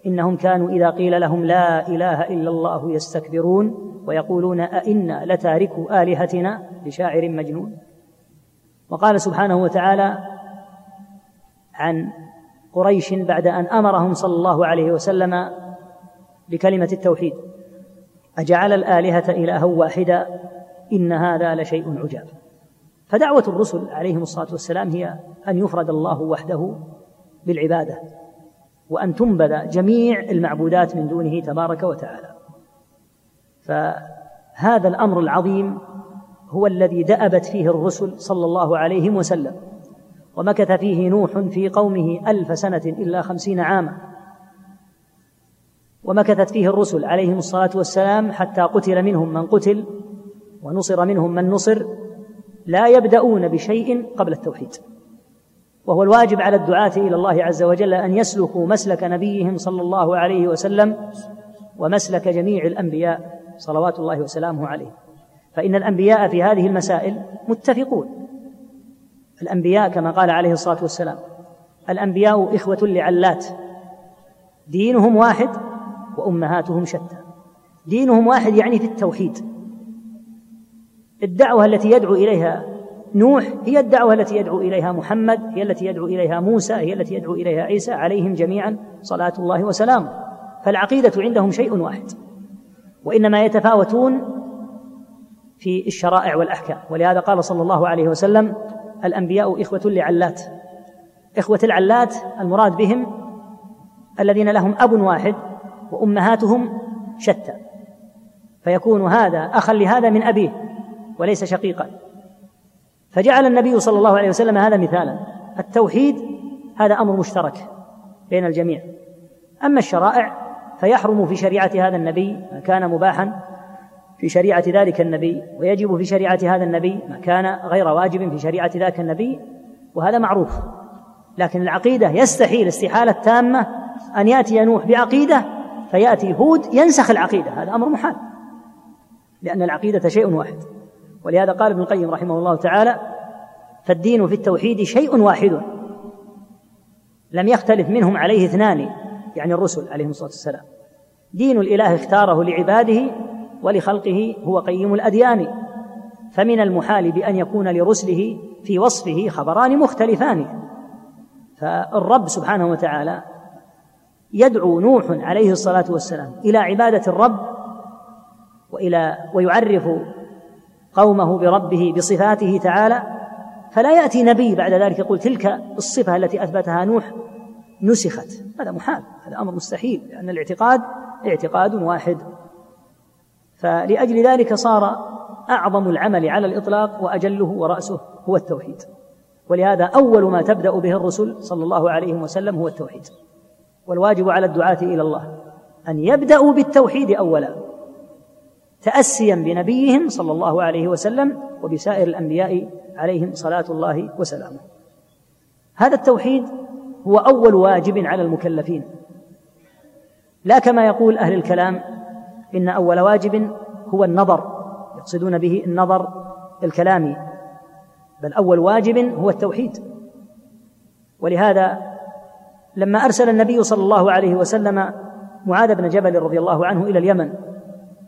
إنهم كانوا إذا قيل لهم لا إله إلا الله يستكبرون ويقولون أئنا لتاركوا آلهتنا لشاعر مجنون. وقال سبحانه وتعالى عن قريش بعد أن أمرهم صلى الله عليه وسلم بكلمة التوحيد. أجعل الآلهة إلها واحدا إن هذا لشيء عجاب. فدعوة الرسل عليهم الصلاة والسلام هي أن يفرد الله وحده بالعبادة وأن تنبذ جميع المعبودات من دونه تبارك وتعالى. فهذا الأمر العظيم هو الذي دأبت فيه الرسل صلى الله عليه وسلم. ومكث فيه نوح في قومه ألف سنة إلا خمسين عاما. ومكثت فيه الرسل عليهم الصلاة والسلام حتى قتل منهم من قتل ونصر منهم من نصر لا يبدأون بشيء قبل التوحيد. وهو الواجب على الدعاة إلى الله عز وجل أن يسلكوا مسلك نبيهم صلى الله عليه وسلم ومسلك جميع الأنبياء صلوات الله وسلامه عليه. فإن الأنبياء في هذه المسائل متفقون. الأنبياء كما قال عليه الصلاة والسلام. الأنبياء إخوة لعلات. دينهم واحد وأمهاتهم شتى. دينهم واحد يعني في التوحيد. الدعوة التي يدعو إليها نوح هي الدعوة التي يدعو إليها محمد هي التي يدعو إليها موسى هي التي يدعو إليها عيسى عليهم جميعا صلاة الله وسلامه. فالعقيدة عندهم شيء واحد. وإنما يتفاوتون في الشرائع والأحكام. ولهذا قال صلى الله عليه وسلم الأنبياء إخوة لعلات. إخوة العلات المراد بهم الذين لهم أب واحد وأمهاتهم شتى. فيكون هذا أخا لهذا من أبيه وليس شقيقا. فجعل النبي صلى الله عليه وسلم هذا مثالا. التوحيد هذا أمر مشترك بين الجميع. أما الشرائع فيحرم في شريعة هذا النبي كان مباحا في شريعة ذلك النبي ويجب في شريعة هذا النبي ما كان غير واجب في شريعة ذاك النبي وهذا معروف. لكن العقيدة يستحيل استحالة تامة أن يأتي نوح بعقيدة فيأتي هود ينسخ العقيدة. هذا أمر محال. لأن العقيدة شيء واحد. ولهذا قال ابن القيم رحمه الله تعالى فالدين في التوحيد شيء واحد. لم يختلف منهم عليه اثنان يعني الرسل عليهم الصلاة والسلام. دين الإله اختاره لعباده ولخلقه هو قيم الأديان. فمن المحال بأن يكون لرسله في وصفه خبران مختلفان. فالرب سبحانه وتعالى يدعو نوح عليه الصلاة والسلام إلى عبادة الرب وإلى ويعرف قومه بربه بصفاته تعالى. فلا يأتي نبي بعد ذلك يقول تلك الصفة التي أثبتها نوح نسخت. هذا محال هذا أمر مستحيل لأن الاعتقاد اعتقاد واحد. فلأجل ذلك صار أعظم العمل على الإطلاق وأجله ورأسه هو التوحيد. ولهذا أول ما تبدأ به الرسل صلى الله عليه وسلم هو التوحيد. والواجب على الدعاة إلى الله أن يبدأوا بالتوحيد اولا تأسيا بنبيهم صلى الله عليه وسلم وبسائر الأنبياء عليهم صلاة الله وسلامه. هذا التوحيد هو أول واجب على المكلفين. لا كما يقول أهل الكلام إن أول واجب هو النظر يقصدون به النظر الكلامي. بل أول واجب هو التوحيد. ولهذا لما أرسل النبي صلى الله عليه وسلم معاذ بن جبل رضي الله عنه إلى اليمن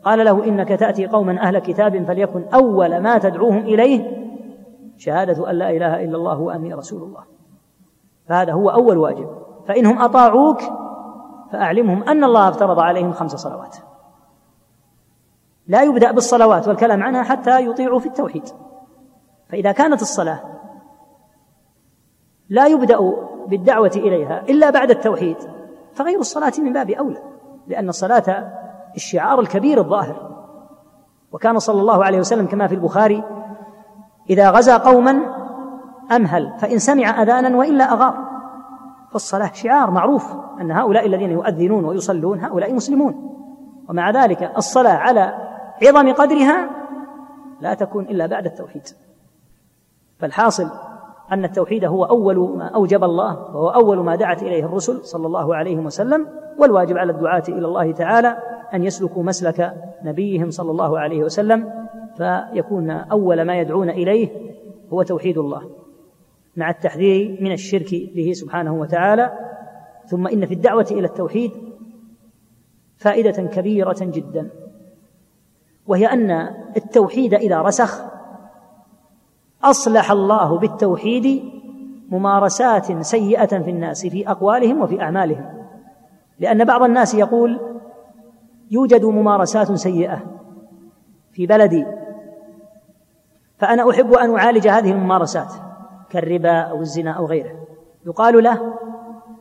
قال له إنك تأتي قوما أهل كتاب فليكن أول ما تدعوهم إليه شهادة أن لا إله إلا الله وأني رسول الله. فهذا هو أول واجب. فإنهم أطاعوك فأعلمهم أن الله افترض عليهم خمس صلوات. لا يبدأ بالصلوات والكلام عنها حتى يطيعوا في التوحيد. فإذا كانت الصلاة لا يبدأ بالدعوة إليها إلا بعد التوحيد فغير الصلاة من باب أولى لأن الصلاة الشعار الكبير الظاهر. وكان صلى الله عليه وسلم كما في البخاري إذا غزا قوما أمهل فإن سمع أذانا وإلا أغار. فالصلاة شعار معروف أن هؤلاء الذين يؤذنون ويصلون هؤلاء مسلمون. ومع ذلك الصلاة على عظم قدرها لا تكون إلا بعد التوحيد. فالحاصل أن التوحيد هو أول ما أوجب الله وهو أول ما دعت إليه الرسل صلى الله عليه وسلم والواجب على الدعاة إلى الله تعالى أن يسلكوا مسلك نبيهم صلى الله عليه وسلم فيكون أول ما يدعون إليه هو توحيد الله مع التحذير من الشرك به سبحانه وتعالى. ثم إن في الدعوة إلى التوحيد فائدة كبيرة جدا. وهي أن التوحيد إذا رسخ أصلح الله بالتوحيد ممارسات سيئة في الناس في أقوالهم وفي أعمالهم. لأن بعض الناس يقول يوجد ممارسات سيئة في بلدي فأنا أحب أن أعالج هذه الممارسات كالربا أو الزنا أو غيره. يقال له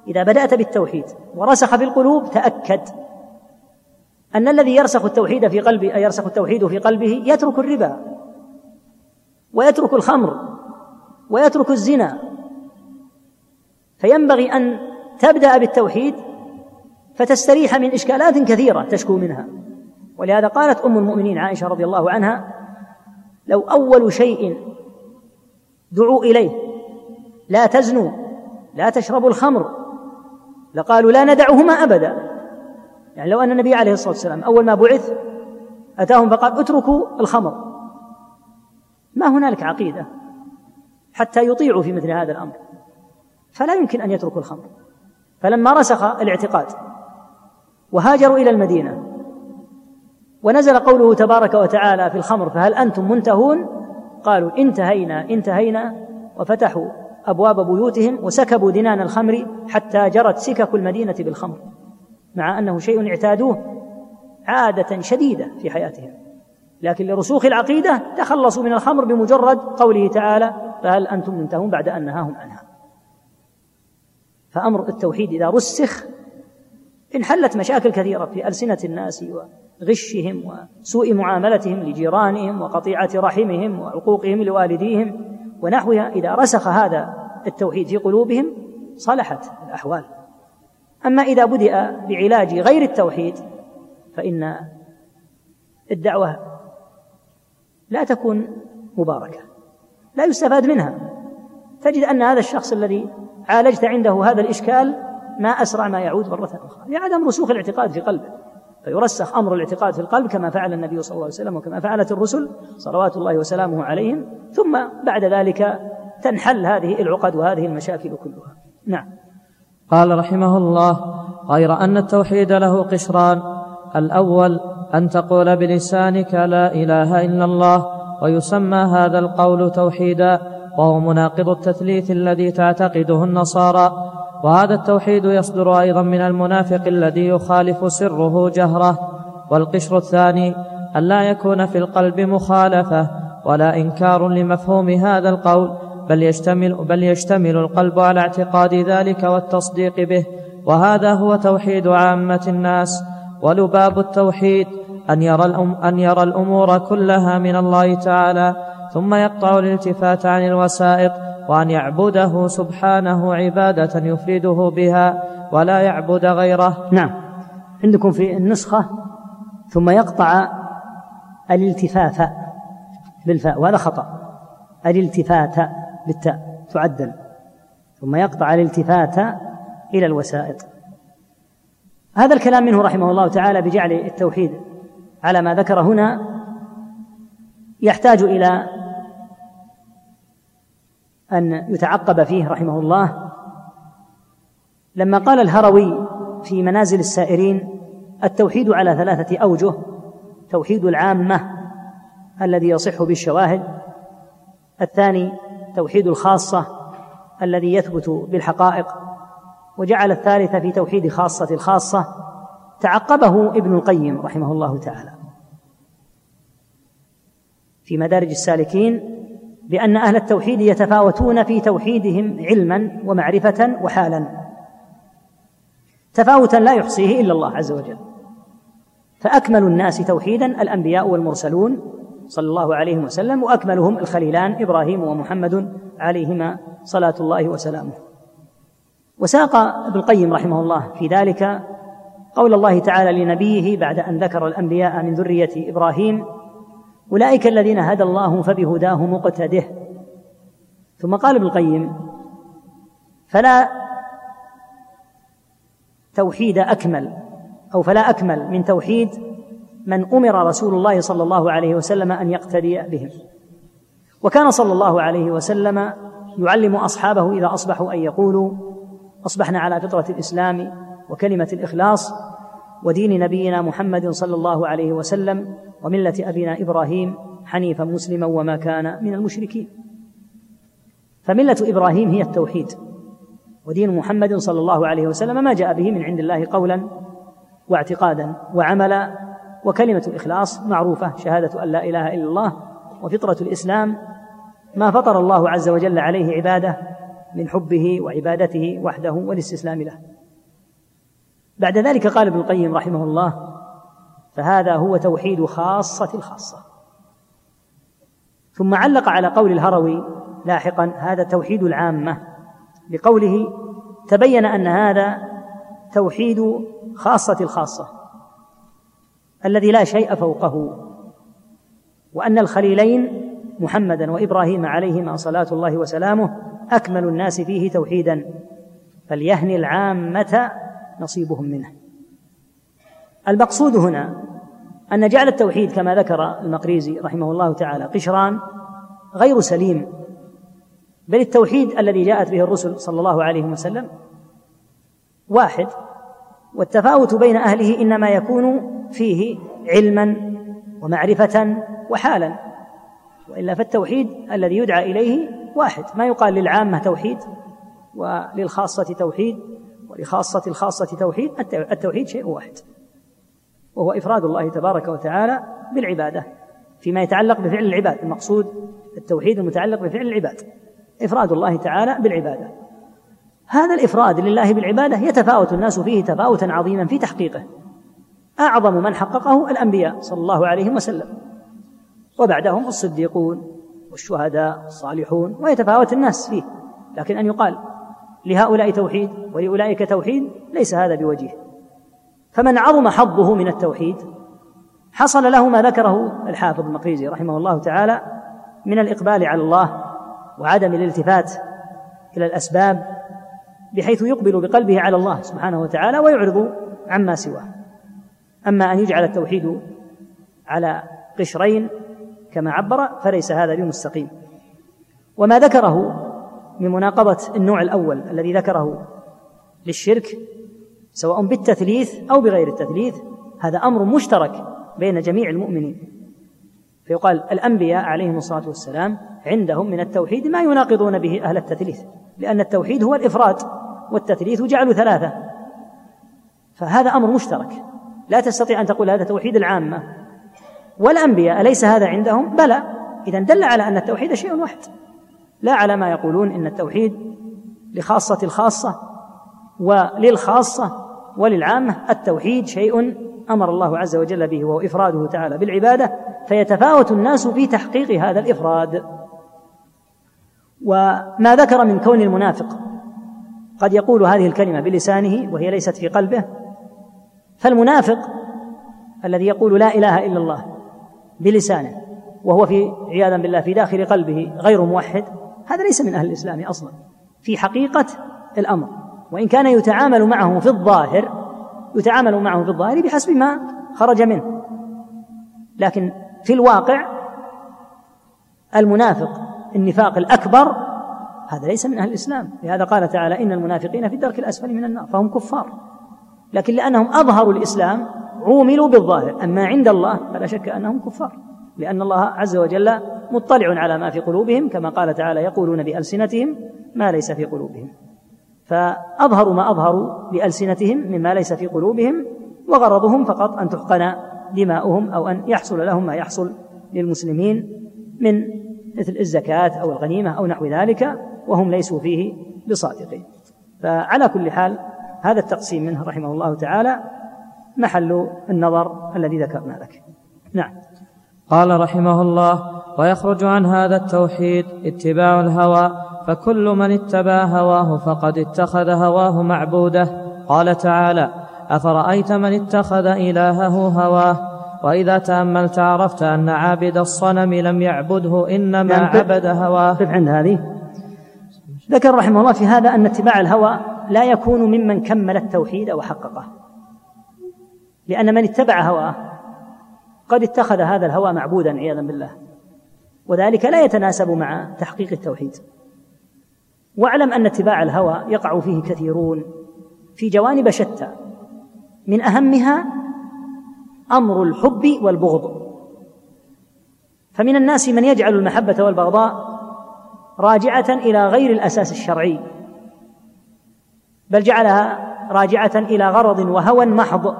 إذا بدأت بالتوحيد ورسخ في القلوب تأكد أن الذي يرسخ التوحيد في قلبه يرسخ التوحيد في قلبه يترك الربا ويترك الخمر ويترك الزنا. فينبغي أن تبدأ بالتوحيد فتستريح من إشكالات كثيرة تشكو منها. ولهذا قالت أم المؤمنين عائشة رضي الله عنها لو أول شيء دعوا إليه لا تزنوا لا تشربوا الخمر لقالوا لا ندعهما أبدا. يعني لو أن النبي عليه الصلاة والسلام أول ما بعث أتاهم فقال اتركوا الخمر. ما هنالك عقيدة حتى يطيعوا في مثل هذا الأمر. فلا يمكن أن يتركوا الخمر. فلما رسخ الاعتقاد وهاجروا إلى المدينة ونزل قوله تبارك وتعالى في الخمر فهل أنتم منتهون؟ قالوا انتهينا انتهينا وفتحوا أبواب بيوتهم وسكبوا دنان الخمر حتى جرت سكك المدينة بالخمر. مع أنه شيء اعتادوه عادة شديدة في حياتهم. لكن لرسوخ العقيدة تخلصوا من الخمر بمجرد قوله تعالى فهل أنتم منتهون بعد أن نهاهم عنها؟ فأمر التوحيد إذا رسخ انحلت مشاكل كثيرة في ألسنة الناس وغشهم وسوء معاملتهم لجيرانهم وقطيعة رحمهم وعقوقهم لوالديهم ونحوها. إذا رسخ هذا التوحيد في قلوبهم صلحت الأحوال. أما إذا بدأ بعلاج غير التوحيد فإن الدعوة لا تكون مباركة لا يستفاد منها. تجد أن هذا الشخص الذي عالجت عنده هذا الإشكال ما أسرع ما يعود مرة أخرى. لعدم رسوخ الاعتقاد في قلبه. فيرسخ أمر الاعتقاد في القلب كما فعل النبي صلى الله عليه وسلم وكما فعلت الرسل صلوات الله وسلامه عليهم. ثم بعد ذلك تنحل هذه العقد وهذه المشاكل كلها. نعم. قال رحمه الله غير أن التوحيد له قشران. الأول أن تقول بلسانك لا إله إلا الله ويسمى هذا القول توحيدا وهو مناقض التثليث الذي تعتقده النصارى. وهذا التوحيد يصدر أيضا من المنافق الذي يخالف سره جهرة. والقشر الثاني أن لا يكون في القلب مخالفة ولا إنكار لمفهوم هذا القول. بل يشتمل, بل يشتمل القلب على اعتقاد ذلك والتصديق به. وهذا هو توحيد عامة الناس. ولباب التوحيد أن يرى, الأم أن يرى الأمور كلها من الله تعالى. ثم يقطع الالتفات عن الوسائط وأن يعبده سبحانه عبادة يفرده بها ولا يعبد غيره. نعم. عندكم في النسخة ثم يقطع الالتفاف بالفاء وهذا خطأ. الالتفات بالتاء تعدل ثم يقطع الالتفات إلى الوسائط. هذا الكلام منه رحمه الله تعالى بجعل التوحيد على ما ذكر هنا يحتاج إلى أن يتعقب فيه رحمه الله. لما قال الهروي في منازل السائرين التوحيد على ثلاثة أوجه توحيد العامة الذي يصح بالشواهد الثاني توحيد الخاصة الذي يثبت بالحقائق وجعل الثالث في توحيد خاصة الخاصة تعقبه ابن القيم رحمه الله تعالى. في مدارج السالكين بأن أهل التوحيد يتفاوتون في توحيدهم علما ومعرفة وحالا. تفاوتا لا يحصيه إلا الله عز وجل. فأكمل الناس توحيدا الأنبياء والمرسلون صلى الله عليه وسلم وأكملهم الخليلان إبراهيم ومحمد عليهما صلاة الله وسلامه. وساق ابن القيم رحمه الله في ذلك قول الله تعالى لنبيه بعد أن ذكر الأنبياء من ذرية إبراهيم أولئك الذين هدى الله فبهداه مقتده. ثم قال ابن القيم فلا توحيد أكمل أو فلا أكمل من توحيد من أمر رسول الله صلى الله عليه وسلم أن يقتدي بهم. وكان صلى الله عليه وسلم يعلم أصحابه إذا أصبحوا أن يقولوا أصبحنا على فطرة الإسلام وكلمة الإخلاص ودين نبينا محمد صلى الله عليه وسلم وملة أبينا إبراهيم حنيفا مسلما وما كان من المشركين. فملة إبراهيم هي التوحيد ودين محمد صلى الله عليه وسلم ما جاء به من عند الله قولا واعتقادا وعملا وكلمة الإخلاص معروفة شهادة أن لا إله إلا الله وفطرة الإسلام ما فطر الله عز وجل عليه عباده من حبه وعبادته وحده والاستسلام له. بعد ذلك قال ابن القيم رحمه الله فهذا هو توحيد خاصة الخاصة. ثم علق على قول الهروي لاحقا هذا توحيد العامة. بقوله تبين أن هذا توحيد خاصة الخاصة. الذي لا شيء فوقه وأن الخليلين محمدا وإبراهيم عليهما صلاة الله وسلامه أكمل الناس فيه توحيدا فليهني العامة نصيبهم منه. المقصود هنا أن جعل التوحيد كما ذكر المقريزي رحمه الله تعالى قشران غير سليم بل التوحيد الذي جاءت به الرسل صلى الله عليه وسلم واحد. والتفاوت بين أهله إنما يكون فيه علما ومعرفة وحالا وإلا فالتوحيد الذي يدعى إليه واحد. ما يقال للعامة توحيد وللخاصة توحيد ولخاصة الخاصة توحيد التوحيد شيء واحد وهو إفراد الله تبارك وتعالى بالعبادة فيما يتعلق بفعل العباد. المقصود التوحيد المتعلق بفعل العباد إفراد الله تعالى بالعبادة. هذا الإفراد لله بالعبادة يتفاوت الناس فيه تفاوتا عظيما في تحقيقه. أعظم من حققه الأنبياء صلى الله عليه وسلم. وبعدهم الصديقون والشهداء الصالحون ويتفاوت الناس فيه. لكن أن يقال لهؤلاء توحيد ولأولئك توحيد ليس هذا بوجيه. فمن عظم حظه من التوحيد حصل له ما ذكره الحافظ المقريزي رحمه الله تعالى من الإقبال على الله وعدم الالتفات إلى الأسباب بحيث يقبل بقلبه على الله سبحانه وتعالى ويعرض عما سواه. أما أن يجعل التوحيد على قشرين كما عبر فليس هذا بمستقيم. وما ذكره من مناقضة النوع الأول الذي ذكره للشرك سواء بالتثليث أو بغير التثليث هذا أمر مشترك بين جميع المؤمنين. فيقال الأنبياء عليهم الصلاة والسلام عندهم من التوحيد ما يناقضون به أهل التثليث لأن التوحيد هو الإفراد. والتثليث جعلوا ثلاثة. فهذا أمر مشترك. لا تستطيع أن تقول هذا توحيد العامة. والأنبياء أليس هذا عندهم؟ بلى. إذا دل على أن التوحيد شيء واحد. لا على ما يقولون إن التوحيد لخاصة الخاصة وللخاصة وللعامة. التوحيد شيء أمر الله عز وجل به وهو إفراده تعالى بالعبادة. فيتفاوت الناس في تحقيق هذا الإفراد. وما ذكر من كون المنافق قد يقول هذه الكلمة بلسانه وهي ليست في قلبه فالمنافق الذي يقول لا إله إلا الله بلسانه وهو في عياذا بالله في داخل قلبه غير موحد هذا ليس من أهل الإسلام أصلا في حقيقة الأمر. وإن كان يتعامل معه في الظاهر يتعامل معه في الظاهر بحسب ما خرج منه. لكن في الواقع المنافق النفاق الأكبر هذا ليس من أهل الإسلام. لهذا قال تعالى إن المنافقين في الدرك الأسفل من النار فهم كفار. لكن لأنهم أظهروا الإسلام عوملوا بالظاهر أما عند الله فلا شك أنهم كفار. لأن الله عز وجل مطلع على ما في قلوبهم كما قال تعالى يقولون بألسنتهم ما ليس في قلوبهم. فأظهروا ما أظهروا بألسنتهم مما ليس في قلوبهم وغرضهم فقط أن تحقن دماؤهم أو أن يحصل لهم ما يحصل للمسلمين من مثل الزكاة أو الغنيمة أو نحو ذلك. وهم ليسوا فيه بصادقين. فعلى كل حال هذا التقسيم منه رحمه الله تعالى محل النظر الذي ذكرنا لك. نعم. قال رحمه الله ويخرج عن هذا التوحيد اتباع الهوى فكل من اتبع هواه فقد اتخذ هواه معبوده. قال تعالى أفرأيت من اتخذ إلهه هواه؟ وإذا تأملت عرفت أن عابد الصنم لم يعبده إنما نعم عبد هواه. عند هذه؟ ذكر رحمه الله في هذا أن اتباع الهوى لا يكون ممن كمل التوحيد وحققه. لأن من اتبع هواه قد اتخذ هذا الهوى معبودا عياذا بالله. وذلك لا يتناسب مع تحقيق التوحيد. واعلم أن اتباع الهوى يقع فيه كثيرون في جوانب شتى. من أهمها أمر الحب والبغض. فمن الناس من يجعل المحبة والبغضاء راجعة إلى غير الأساس الشرعي. بل جعلها راجعة إلى غرض وهوى محض.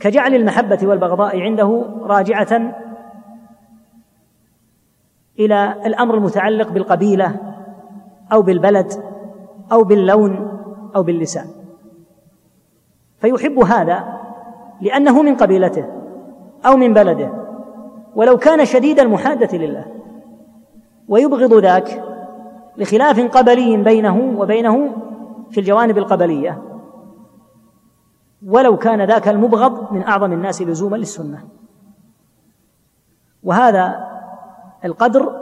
كجعل المحبة والبغضاء عنده راجعة إلى الأمر المتعلق بالقبيلة أو بالبلد أو باللون أو باللسان. فيحب هذا لأنه من قبيلته أو من بلده. ولو كان شديد المحادة لله. ويبغض ذاك لخلاف قبلي بينه وبينه في الجوانب القبلية. ولو كان ذاك المبغض من أعظم الناس لزوما للسنة. وهذا القدر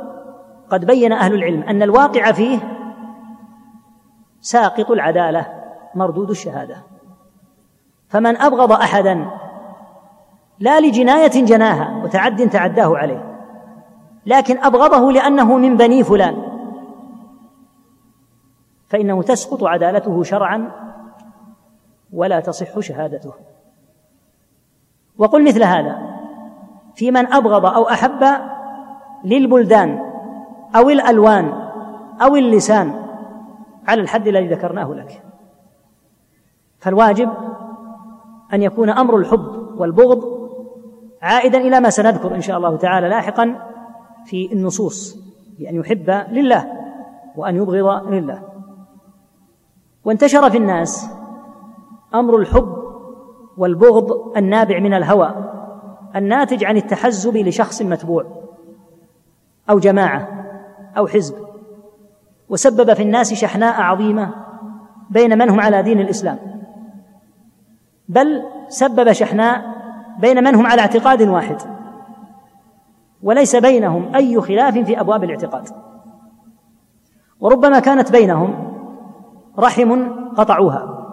قد بين أهل العلم أن الواقع فيه ساقط العدالة مردود الشهادة. فمن أبغض احدا لا لجناية جناها وتعد تعداه عليه لكن أبغضه لأنه من بني فلان. فإنه تسقط عدالته شرعا ولا تصح شهادته. وقل مثل هذا في من أبغض أو أحب للبلدان أو الألوان أو اللسان على الحد الذي ذكرناه لك. فالواجب أن يكون أمر الحب والبغض عائدا إلى ما سنذكر إن شاء الله تعالى لاحقا في النصوص بان يحب لله وأن يبغض لله. وانتشر في الناس أمر الحب والبغض النابع من الهوى الناتج عن التحزب لشخص متبوع أو جماعة أو حزب. وسبب في الناس شحناء عظيمة بين من هم على دين الإسلام. بل سبب شحناء بين من هم على اعتقاد واحد. وليس بينهم أي خلاف في أبواب الاعتقاد. وربما كانت بينهم رحم قطعوها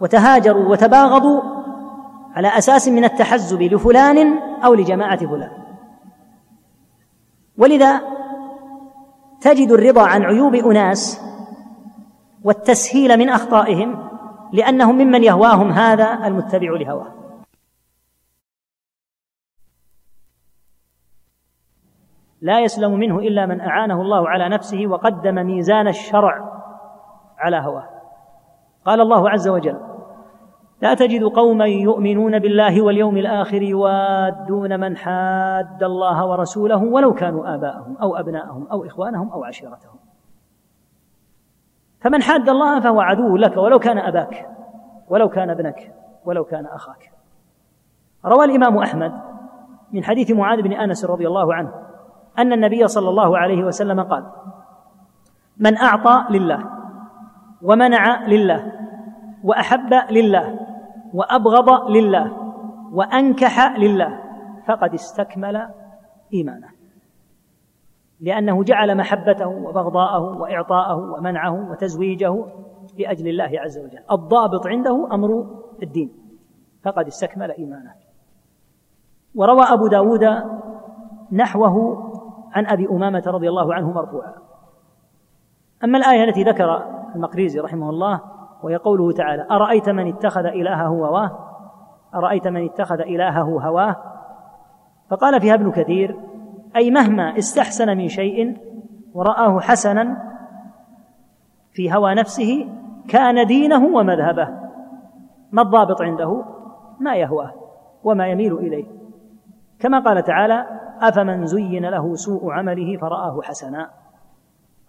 وتهاجروا وتباغضوا على أساس من التحزب لفلان أو لجماعة فلان. ولذا تجد الرضا عن عيوب أناس والتسهيل من أخطائهم لأنهم ممن يهواهم هذا المتبع لهواه. لا يسلم منه إلا من أعانه الله على نفسه وقدم ميزان الشرع على هواه. قال الله عز وجل لا تجد قوما يؤمنون بالله واليوم الآخر يوادون من حاد الله ورسوله ولو كانوا آباءهم أو أبناءهم أو إخوانهم أو عشيرتهم. فمن حاد الله فهو عدو لك ولو كان أباك ولو كان ابنك ولو كان أخاك. روى الإمام أحمد من حديث معاذ بن أنس رضي الله عنه أن النبي صلى الله عليه وسلم قال من أعطى لله ومنع لله وأحب لله وأبغض لله وأنكح لله فقد استكمل إيمانه. لأنه جعل محبته وبغضاءه وإعطاءه ومنعه وتزويجه لأجل الله عز وجل. الضابط عنده أمر الدين فقد استكمل إيمانه. وروى أبو داود نحوه عن أبي أمامة رضي الله عنه مرفوعا. أما الآية التي ذكر المقريزي رحمه الله وهي قوله تعالى أرأيت من اتخذ إلهه هواه؟ أرأيت من اتخذ إلهه هواه؟ فقال فيها ابن كثير أي مهما استحسن من شيء ورآه حسنا في هوى نفسه كان دينه ومذهبه. ما الضابط عنده؟ ما يهواه وما يميل إليه. كما قال تعالى أفمن زين له سوء عمله فرآه حسنا.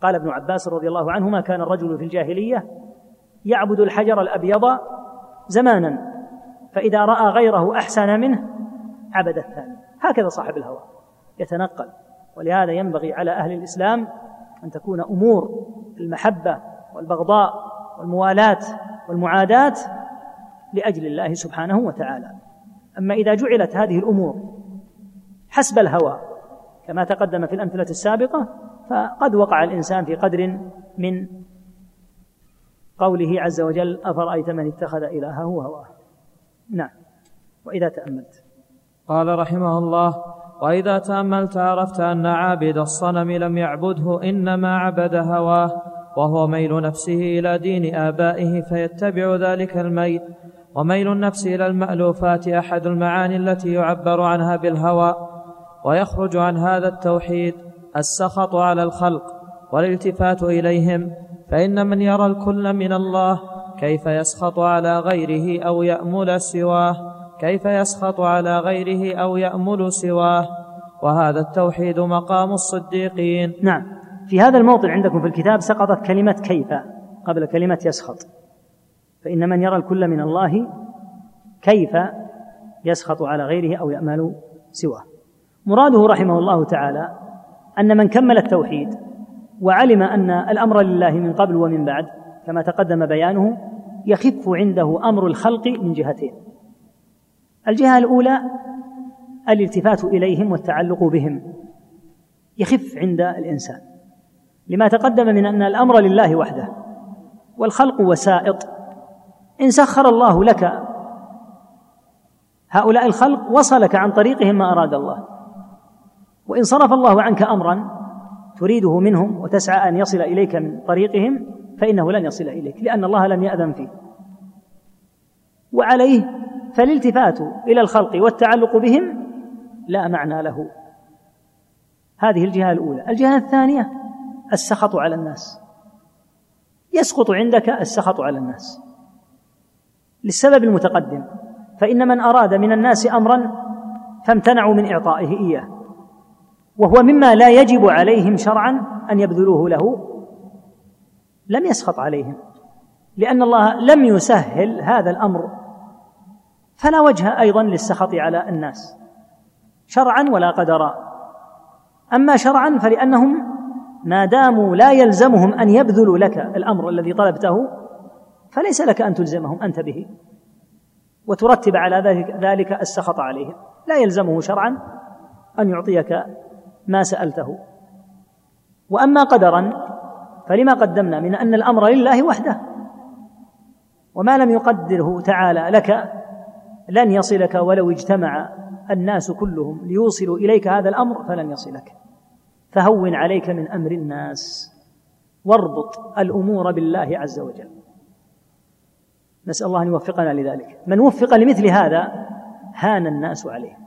قال ابن عباس رضي الله عنهما كان الرجل في الجاهلية يعبد الحجر الأبيض زمانا فإذا رأى غيره أحسن منه عبد الثاني. هكذا صاحب الهوى يتنقل ولهذا ينبغي على أهل الإسلام أن تكون أمور المحبة والبغضاء والموالاة والمعاداة لأجل الله سبحانه وتعالى. أما إذا جعلت هذه الأمور حسب الهوى. كما تقدم في الأمثلة السابقة فقد وقع الإنسان في قدر من قوله عز وجل أفرأيت من اتخذ إلهه هواه نعم. وإذا تأملت. قال رحمه الله وإذا تأملت عرفت أن عابد الصنم لم يعبده إنما عبد هواه وهو ميل نفسه إلى دين آبائه فيتبع ذلك الميل. وميل النفس إلى المألوفات أحد المعاني التي يعبر عنها بالهوى. ويخرج عن هذا التوحيد السخط على الخلق والالتفات إليهم فإن من يرى الكل من الله كيف يسخط على غيره أو يأمل سواه كيف يسخط على غيره أو يأمل سواه. وهذا التوحيد مقام الصديقين. نعم. في هذا الموطن عندكم في الكتاب سقطت كلمة كيف قبل كلمة يسخط. فإن من يرى الكل من الله كيف يسخط على غيره أو يأمل سواه. مراده رحمه الله تعالى أن من كمل التوحيد وعلم أن الأمر لله من قبل ومن بعد كما تقدم بيانه يخف عنده أمر الخلق من جهتين. الجهة الأولى الالتفات إليهم والتعلق بهم. يخف عند الإنسان. لما تقدم من أن الأمر لله وحده والخلق وسائط إن سخر الله لك هؤلاء الخلق وصلك عن طريقهم ما أراد الله. وإن صرف الله عنك أمرا تريده منهم وتسعى أن يصل إليك من طريقهم فإنه لن يصل إليك لأن الله لم يأذن فيه. وعليه فالالتفات إلى الخلق والتعلق بهم لا معنى له. هذه الجهة الأولى. الجهة الثانية السخط على الناس. يسقط عندك السخط على الناس. للسبب المتقدم فإن من أراد من الناس أمرا فامتنعوا من إعطائه إياه. وهو مما لا يجب عليهم شرعا أن يبذلوه له لم يسخط عليهم لأن الله لم يسهل هذا الأمر. فلا وجه أيضا للسخط على الناس شرعا ولا قدرا. أما شرعا فلأنهم ما داموا لا يلزمهم أن يبذلوا لك الأمر الذي طلبته فليس لك أن تلزمهم أنت به وترتب على ذلك السخط عليهم. لا يلزمه شرعا أن يعطيك ما سألته. وأما قدرا فلما قدمنا؟ من أن الأمر لله وحده. وما لم يقدره تعالى لك لن يصلك ولو اجتمع الناس كلهم ليوصلوا إليك هذا الأمر فلن يصلك. فهون عليك من أمر الناس. واربط الأمور بالله عز وجل. نسأل الله أن يوفقنا لذلك. من وفق لمثل هذا هان الناس عليه.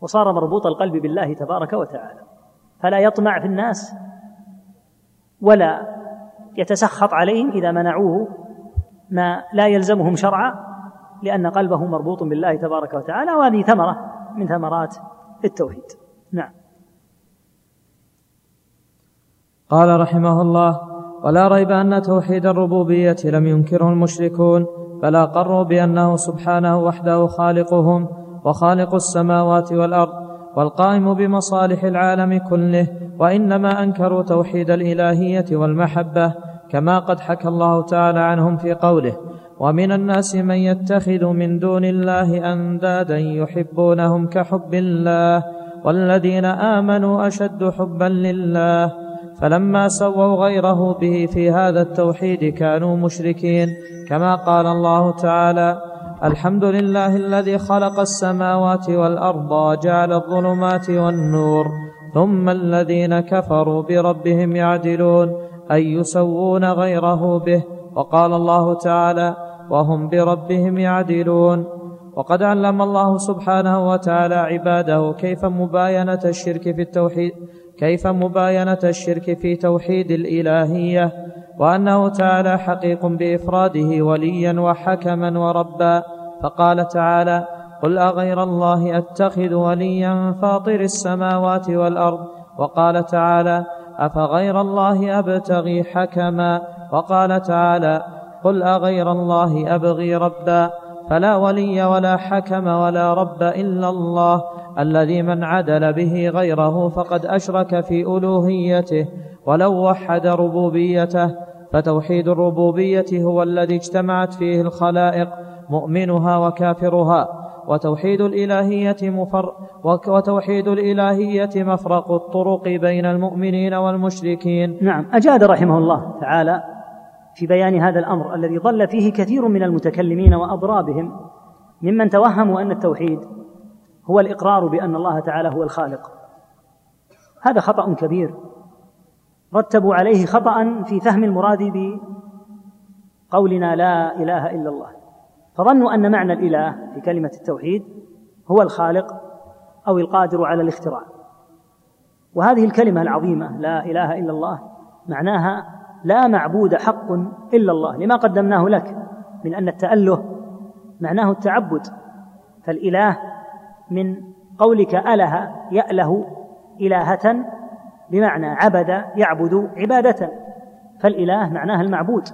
وصار مربوط القلب بالله تبارك وتعالى. فلا يطمع في الناس ولا يتسخط عليهم إذا منعوه ما لا يلزمهم شرعا لأن قلبه مربوط بالله تبارك وتعالى وهذه ثمرة من ثمرات التوحيد. نعم. قال رحمه الله ولا ريب أن توحيد الربوبية لم ينكره المشركون بل أقروا بأنه سبحانه وحده خالقهم وخالق السماوات والأرض والقائم بمصالح العالم كله وإنما أنكروا توحيد الإلهية والمحبة كما قد حكى الله تعالى عنهم في قوله ومن الناس من يتخذ من دون الله أندادا يحبونهم كحب الله والذين آمنوا أشد حبا لله فلما سووا غيره به في هذا التوحيد كانوا مشركين كما قال الله تعالى الحمد لله الذي خلق السماوات والأرض وجعل الظلمات والنور ثم الذين كفروا بربهم يعدلون أي يسوون غيره به؟ وقال الله تعالى وهم بربهم يعدلون وقد علم الله سبحانه وتعالى عباده كيف مباينة الشرك في التوحيد كيف مباينة الشرك في توحيد الإلهية؟ وأنه تعالى حقيق بإفراده وليا وحكما وربا. فقال تعالى قل أغير الله أتخذ وليا فاطر السماوات والأرض؟ وقال تعالى أفغير الله أبتغي حكما؟ وقال تعالى قل أغير الله أبغي ربا. فلا ولي ولا حكم ولا رب إلا الله. الذي من عدل به غيره فقد أشرك في ألوهيته. ولو وحد ربوبيته فتوحيد الربوبية هو الذي اجتمعت فيه الخلائق مؤمنها وكافرها. وتوحيد الإلهية مفر وتوحيد الإلهية مفرق الطرق بين المؤمنين والمشركين. نعم. أجاد رحمه الله تعالى في بيان هذا الأمر الذي ضل فيه كثير من المتكلمين وأضرابهم ممن توهموا أن التوحيد هو الإقرار بأن الله تعالى هو الخالق. هذا خطأ كبير. رتبوا عليه خطأ في فهم المراد بقولنا لا إله إلا الله. فظنوا أن معنى الإله في كلمة التوحيد هو الخالق أو القادر على الاختراع. وهذه الكلمة العظيمة لا إله إلا الله معناها لا معبود حق إلا الله. لما قدمناه لك من أن التأله معناه التعبد. فالإله من قولك أله يأله إلهة بمعنى عبد يعبد عبادة. فالإله معناها المعبود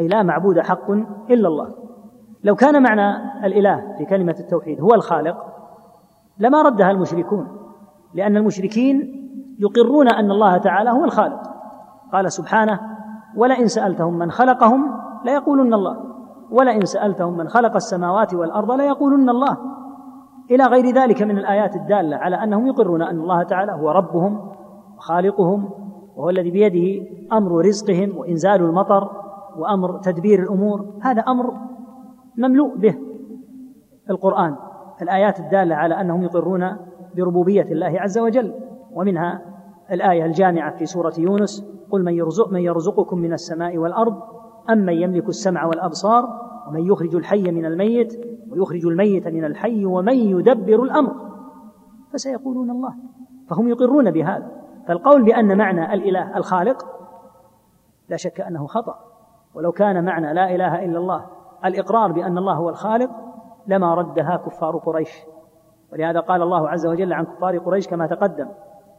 أي لا معبود حق إلا الله. لو كان معنى الإله في كلمة التوحيد هو الخالق لما ردها المشركون لأن المشركين يقرون أن الله تعالى هو الخالق. قال سبحانه ولئن سألتهم من خلقهم ليقولن الله ولئن سألتهم من خلق السماوات والأرض ليقولن الله إلى غير ذلك من الآيات الدالة على أنهم يقرون أن الله تعالى هو ربهم وخالقهم وهو الذي بيده أمر رزقهم وإنزال المطر وأمر تدبير الأمور. هذا أمر مملوء به القرآن. الآيات الدالة على أنهم يقرون بربوبية الله عز وجل. ومنها الآية الجامعة في سورة يونس قل من يرزق من يرزقكم من السماء والأرض أم من يملك السمع والأبصار ومن يخرج الحي من الميت ويخرج الميت من الحي ومن يدبر الأمر فسيقولون الله فهم يقرون بهذا. فالقول بأن معنى الإله الخالق لا شك أنه خطأ. ولو كان معنى لا إله إلا الله الإقرار بأن الله هو الخالق لما ردها كفار قريش. ولهذا قال الله عز وجل عن كفار قريش كما تقدم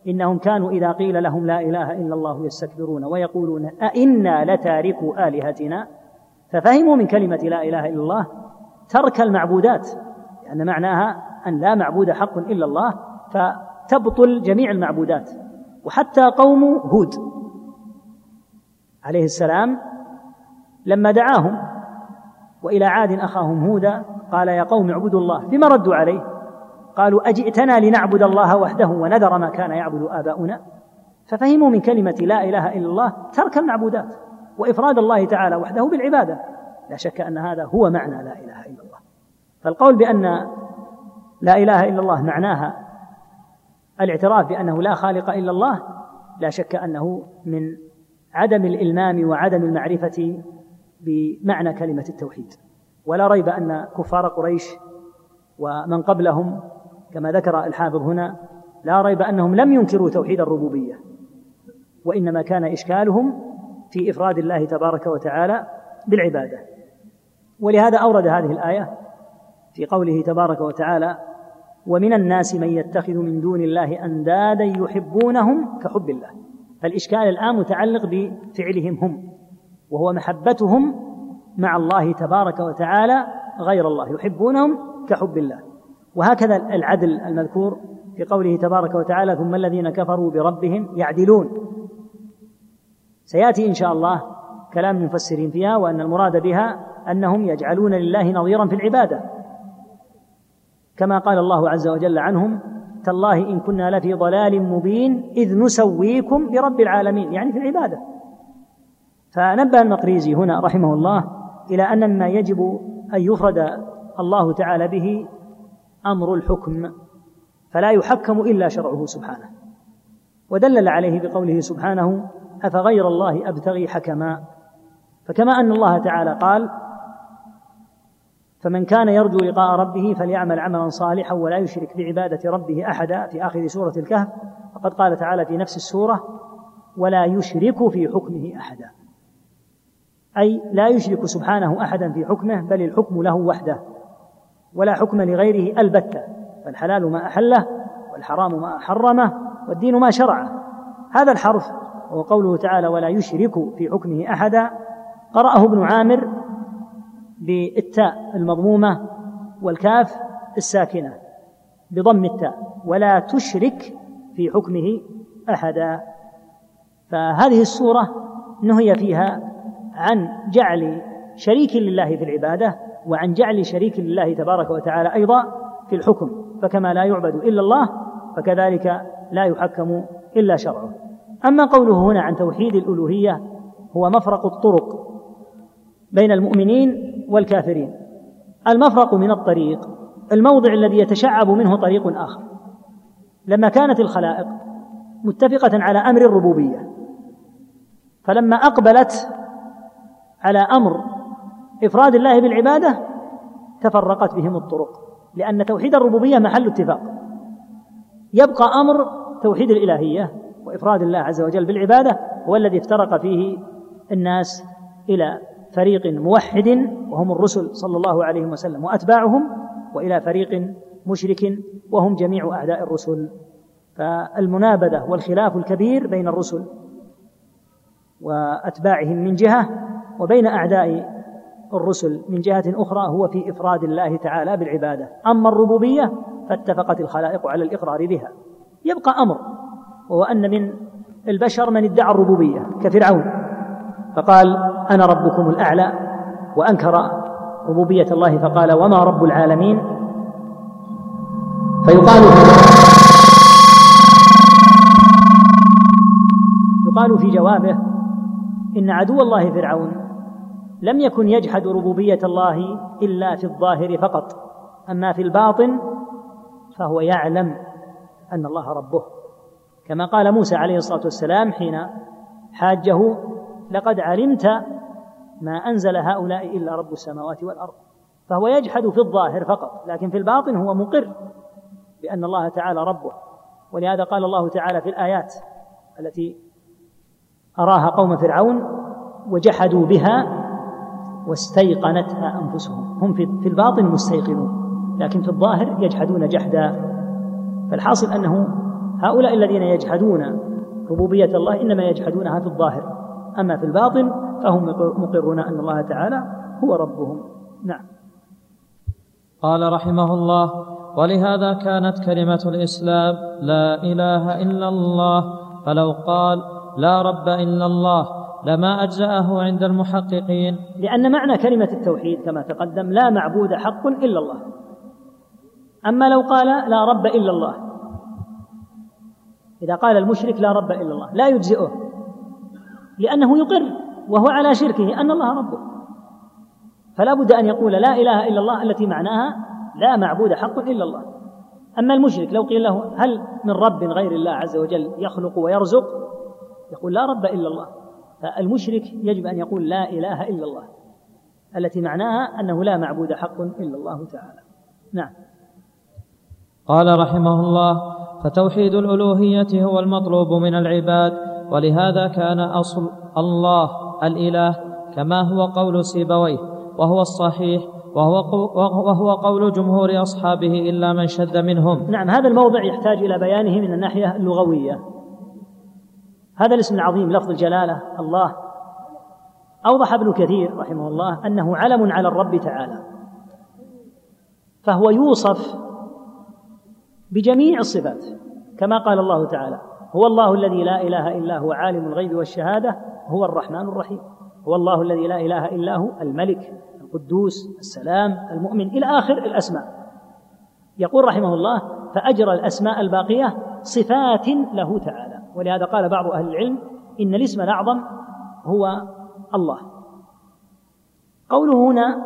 إنهم كانوا إذا قيل لهم لا إله إلا الله يستكبرون ويقولون أئنا لتاركوا آلهتنا؟ ففهموا من كلمة لا إله إلا الله ترك المعبودات لأن معناها أن لا معبود حق إلا الله فتبطل جميع المعبودات. وحتى قوم هود عليه السلام لما دعاهم وإلى عاد أخاهم هودا قال يا قوم اعبدوا الله بما ردوا عليه؟ قالوا أجئتنا لنعبد الله وحده ونذر ما كان يعبد آباؤنا؟ ففهموا من كلمة لا إله إلا الله ترك المعبودات. وإفراد الله تعالى وحده بالعبادة. لا شك أن هذا هو معنى لا إله إلا الله. فالقول بأن لا إله إلا الله معناها الاعتراف بأنه لا خالق إلا الله لا شك أنه من عدم الإلمام وعدم المعرفة بمعنى كلمة التوحيد. ولا ريب أن كفار قريش ومن قبلهم كما ذكر الحافظ هنا لا ريب أنهم لم ينكروا توحيد الربوبية وإنما كان إشكالهم في إفراد الله تبارك وتعالى بالعبادة. ولهذا أورد هذه الآية في قوله تبارك وتعالى ومن الناس من يتخذ من دون الله أندادا يحبونهم كحب الله. فالإشكال الآن متعلق بفعلهم هم وهو محبتهم مع الله تبارك وتعالى غير الله يحبونهم كحب الله. وهكذا العدل المذكور في قوله تبارك وتعالى ثم الذين كفروا بربهم يعدلون. سيأتي إن شاء الله كلام المفسرين فيها وأن المراد بها أنهم يجعلون لله نظيرا في العبادة. كما قال الله عز وجل عنهم تالله إن كنا لفي ضلال مبين إذ نسويكم برب العالمين. يعني في العبادة. فنبه المقريزي هنا رحمه الله إلى أن مما يجب أن يفرد الله تعالى به أمر الحكم فلا يحكم إلا شرعه سبحانه. ودلل عليه بقوله سبحانه أفغير الله أبتغي حكما؟ فكما أن الله تعالى قال فمن كان يرجو لقاء ربه فليعمل عملا صالحا ولا يشرك بعبادة ربه أحدا في آخر سورة الكهف. وقد قال تعالى في نفس السورة ولا يشرك في حكمه أحدا. أي لا يشرك سبحانه أحدا في حكمه بل الحكم له وحده. ولا حكم لغيره البتة. فالحلال ما أحله والحرام ما حرمه والدين ما شرعه. هذا الحرف وهو قوله تعالى ولا يشرك في حكمه أحدا قرأه ابن عامر بالتاء المضمومة والكاف الساكنة بضم التاء ولا تشرك في حكمه أحدا. فهذه السورة نهي فيها عن جعل شريك لله في العبادة وعن جعل شريك لله تبارك وتعالى أيضا في الحكم فكما لا يعبد إلا الله فكذلك لا يحكم إلا شرعه. أما قوله هنا عن توحيد الألوهية هو مفرق الطرق بين المؤمنين والكافرين. المفرق من الطريق الموضع الذي يتشعب منه طريق آخر. لما كانت الخلائق متفقة على أمر الربوبية فلما أقبلت على أمر إفراد الله بالعبادة تفرقت بهم الطرق. لأن توحيد الربوبية محل اتفاق. يبقى أمر توحيد الإلهية وإفراد الله عز وجل بالعبادة هو الذي افترق فيه الناس إلى فريق موحد وهم الرسل صلى الله عليه وسلم وأتباعهم وإلى فريق مشرك وهم جميع أعداء الرسل. فالمنابذة والخلاف الكبير بين الرسل وأتباعهم من جهة وبين أعداء الرسل من جهة أخرى هو في إفراد الله تعالى بالعبادة. أما الربوبية فاتفقت الخلائق على الإقرار بها. يبقى أمر وهو أن من البشر من ادعى الربوبية كفرعون. فقال أنا ربكم الأعلى وأنكر ربوبية الله فقال وما رب العالمين؟ فيقال يقال في جوابه إن عدو الله فرعون لم يكن يجحد ربوبية الله إلا في الظاهر فقط أما في الباطن فهو يعلم أن الله ربه. كما قال موسى عليه الصلاة والسلام حين حاجة لقد علمت ما أنزل هؤلاء إلا رب السماوات والأرض. فهو يجحد في الظاهر فقط لكن في الباطن هو مقر بأن الله تعالى ربه. ولهذا قال الله تعالى في الآيات التي أراها قوم فرعون وجحدوا بها واستيقنتها أنفسهم. هم في الباطن مستيقنون لكن في الظاهر يجحدون جحدا. فالحاصل أنه هؤلاء الذين يجحدون ربوبية الله إنما يجحدونها في الظاهر أما في الباطن فهم مقرون أن الله تعالى هو ربهم. نعم. قال رحمه الله ولهذا كانت كلمة الإسلام لا إله إلا الله فلو قال لا رب إلا الله لما أجزأه عند المحققين. لأن معنى كلمة التوحيد كما تقدم لا معبود حق إلا الله. أما لو قال لا رب إلا الله إذا قال المشرك لا رب إلا الله لا يجزئه لأنه يقر وهو على شركه أن الله ربه. فلا بد أن يقول لا إله إلا الله التي معناها لا معبود حق إلا الله. أما المشرك لو قيل له هل من رب غير الله عز وجل يخلق ويرزق؟ يقول لا رب إلا الله. فالمشرك يجب أن يقول لا إله إلا الله التي معناها أنه لا معبود حق إلا الله تعالى. نعم. قال رحمه الله فتوحيد الألوهية هو المطلوب من العباد ولهذا كان أصل الله الإله كما هو قول سيبويه وهو الصحيح وهو وهو قول جمهور أصحابه إلا من شد منهم. نعم هذا الموضع يحتاج إلى بيانه من الناحية اللغوية. هذا الاسم العظيم لفظ الجلالة الله أوضح ابن كثير رحمه الله أنه علم على الرب تعالى. فهو يوصف بجميع الصفات كما قال الله تعالى هو الله الذي لا إله إلا هو عالم الغيب والشهادة هو الرحمن الرحيم. هو الله الذي لا إله إلا هو الملك القدوس السلام المؤمن إلى آخر الأسماء. يقول رحمه الله فأجرى الأسماء الباقية صفات له تعالى. ولهذا قال بعض أهل العلم إن الاسم الأعظم هو الله. قوله هنا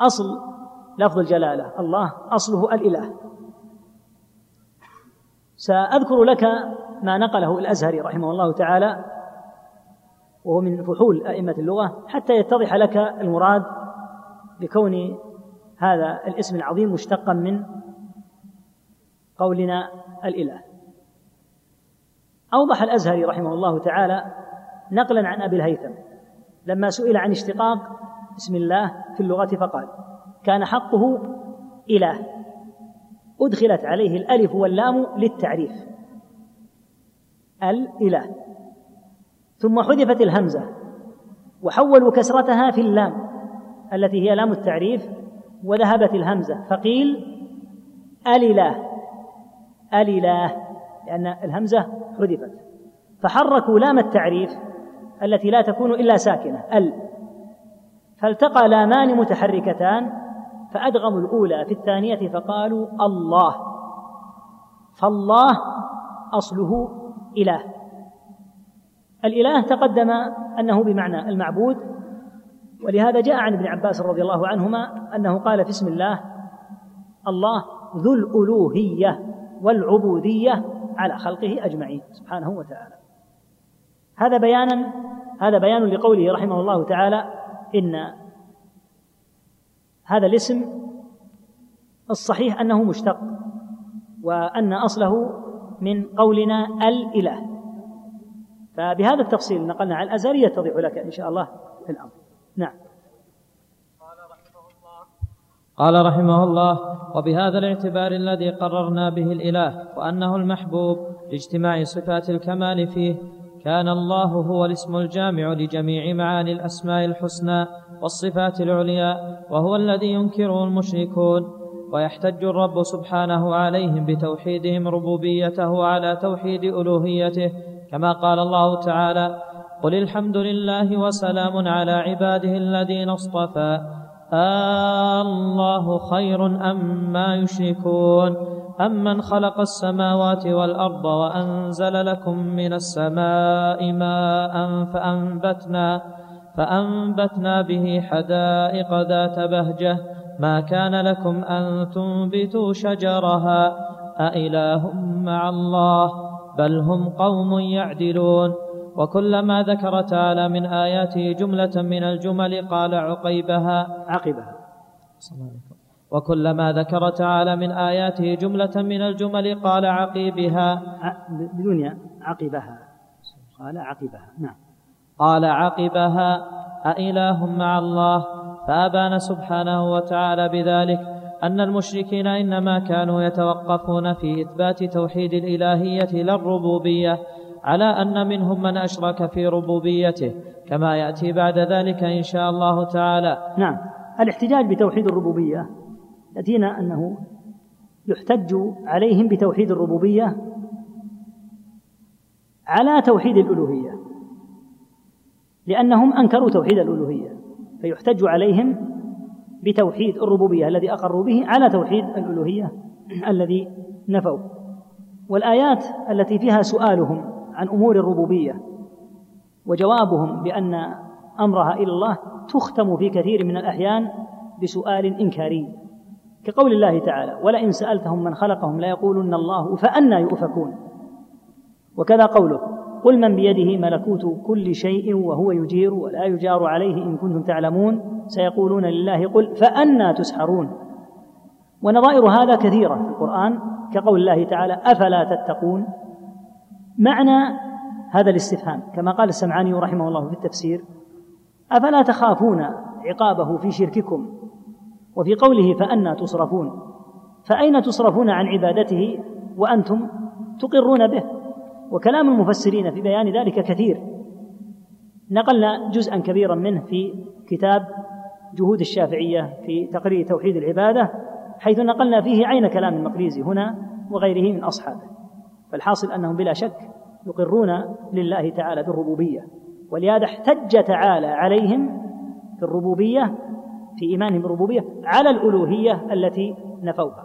أصل لفظ الجلالة الله أصله الإله. سأذكر لك ما نقله الأزهري رحمه الله تعالى وهو من فحول أئمة اللغة حتى يتضح لك المراد بكون هذا الاسم العظيم مشتقا من قولنا الإله. أوضح الأزهري رحمه الله تعالى نقلا عن أبي الهيثم. لما سئل عن اشتقاق اسم الله في اللغة فقال كان حقه إله. أدخلت عليه الألف واللام للتعريف. الإله. ثم حذفت الهمزة. وحولوا كسرتها في اللام التي هي لام التعريف وذهبت الهمزة. فقيل الإله الإله لأن الهمزة حذفت. فحركوا لام التعريف التي لا تكون إلا ساكنة. ال. فالتقى لامان متحركتان فأدغموا الأولى في الثانية فقالوا الله. فالله أصله إله. الإله تقدم أنه بمعنى المعبود ولهذا جاء عن ابن عباس رضي الله عنهما أنه قال في اسم الله الله ذو الألوهية والعبودية على خلقه أجمعين سبحانه وتعالى. هذا بيانا هذا بيان لقوله رحمه الله تعالى إن هذا الاسم الصحيح أنه مشتق وأن أصله من قولنا الإله. فبهذا التفصيل نقلنا على الأزهري يتضح لك إن شاء الله في الأمر. نعم. قال رحمه الله وبهذا الاعتبار الذي قررنا به الإله وأنه المحبوب لاجتماع صفات الكمال فيه كان الله هو الاسم الجامع لجميع معاني الأسماء الحسنى والصفات العليا وهو الذي ينكره المشركون ويحتج الرب سبحانه عليهم بتوحيدهم ربوبيته على توحيد ألوهيته كما قال الله تعالى قل الحمد لله وسلام على عباده الذين اصطفى الله خير أم ما يشركون؟ أمن خلق السماوات والأرض وأنزل لكم من السماء ماء فأنبتنا فأنبتنا به حدائق ذات بهجة. ما كان لكم أن تنبتوا شجرها؟ أإله مع الله بل هم قوم يعدلون. وكلما ذكر تعالى من آياته جملة من الجمل قال عقيبها. عقبها. وكلما ذكر تعالى من آياته جملة من الجمل قال عقيبها. بدون عقبها. قال عقبها. نعم. قال عقبها. أإله مع الله؟ فأبان سبحانه وتعالى بذلك أن المشركين إنما كانوا يتوقفون في إثبات توحيد الإلهية لا الربوبية على أن منهم من أشرك في ربوبيته كما يأتي بعد ذلك إن شاء الله تعالى. نعم. الاحتجاج بتوحيد الربوبية يأتينا أنه يحتج عليهم بتوحيد الربوبية على توحيد الألوهية لأنهم أنكروا توحيد الألوهية فيحتج عليهم بتوحيد الربوبية الذي أقروا به على توحيد الألوهية الذي نفوا. والآيات التي فيها سؤالهم عن أمور الربوبية وجوابهم بأن أمرها إلى الله تختم في كثير من الأحيان بسؤال إنكاري. كقول الله تعالى ولئن سألتهم من خلقهم ليقولن الله فانى يؤفكون. وكذا قوله قل من بيده ملكوت كل شيء وهو يجير ولا يجار عليه إن كنتم تعلمون. سيقولون لله قل فانى تسحرون. ونظائر هذا كثيرة في القرآن كقول الله تعالى أفلا تتقون؟ معنى هذا الاستفهام كما قال السمعاني رحمه الله في التفسير أفلا تخافون عقابه في شرككم؟ وفي قوله فأنا تصرفون فأين تصرفون عن عبادته وأنتم تقرون به؟ وكلام المفسرين في بيان ذلك كثير. نقلنا جزءا كبيرا منه في كتاب جهود الشافعية في تقرير توحيد العبادة حيث نقلنا فيه عين كلام المقريزي هنا وغيره من أصحابه. فالحاصل أنهم بلا شك يقرون لله تعالى بالربوبية ولهذا احتج تعالى عليهم في الربوبيه في ايمانهم بالربوبيه على الألوهية التي نفوها.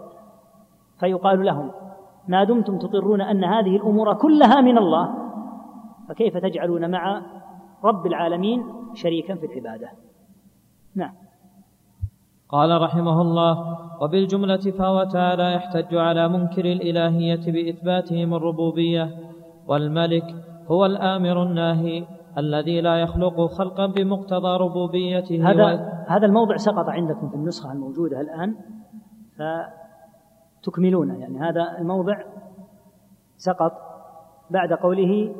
فيقال لهم ما دمتم تقرون أن هذه الأمور كلها من الله؟ فكيف تجعلون مع رب العالمين شريكا في العبادة؟ نعم. قال رحمه الله وبالجملة فهو تعالى يحتج على منكر الإلهية بإثباتهم الربوبية والملك هو الآمر الناهي الذي لا يخلق خلقا بمقتضى ربوبيته هذا و... هذا الموضع سقط عندكم في النسخة الموجودة الآن فتكملونه. يعني هذا الموضع سقط بعد قوله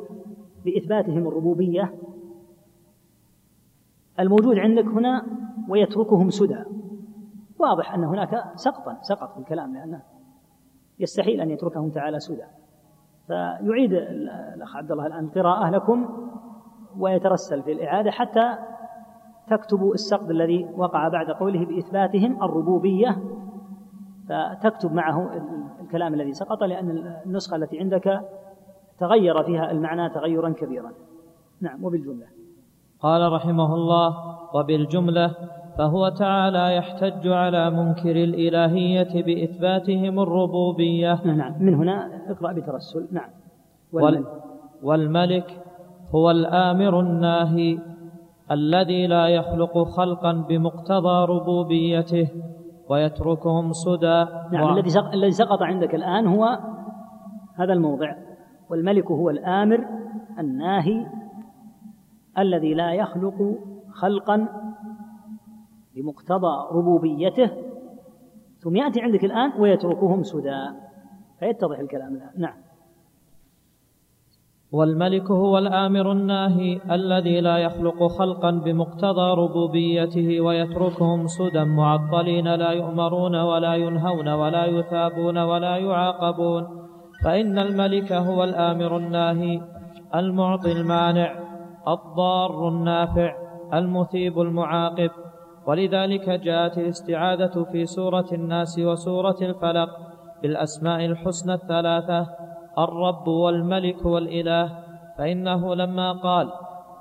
بإثباتهم الربوبية. الموجود عندك هنا ويتركهم سدى. واضح أن هناك سقطا سقط في الكلام لأنه يستحيل أن يتركهم تعالى سدى. فيعيد الأخ عبد الله الآن القراءة لكم. ويترسل في الإعادة حتى تكتب السقط الذي وقع بعد قوله بإثباتهم الربوبية فتكتب معه الكلام الذي سقط لأن النسخة التي عندك تغير فيها المعنى تغيرا كبيرا. نعم وبالجملة. قال رحمه الله وبالجملة فهو تعالى يحتج على منكر الإلهية بإثباتهم الربوبية. نعم من هنا اقرأ بترسل. نعم. والملك, والملك هو الآمر الناهي الذي لا يخلق خلقا بمقتضى ربوبيته ويتركهم سدى. نعم و... الذي الذي سقط عندك الآن هو هذا الموضع. والملك هو الآمر الناهي الذي لا يخلق خلقا بمقتضى ربوبيته. ثم يأتي عندك الآن ويتركهم سدى. فيتضح الكلام الآن. نعم. والملك هو الآمر الناهي الذي لا يخلق خلقا بمقتضى ربوبيته ويتركهم سدى معطلين لا يؤمرون ولا ينهون ولا يثابون ولا يعاقبون. فإن الملك هو الآمر الناهي المعطي المانع الضار النافع المثيب المعاقب. ولذلك جاءت الاستعاذة في سورة الناس وسورة الفلق بالأسماء الحسنى الثلاثة. الرب والملك والإله فإنه لما قال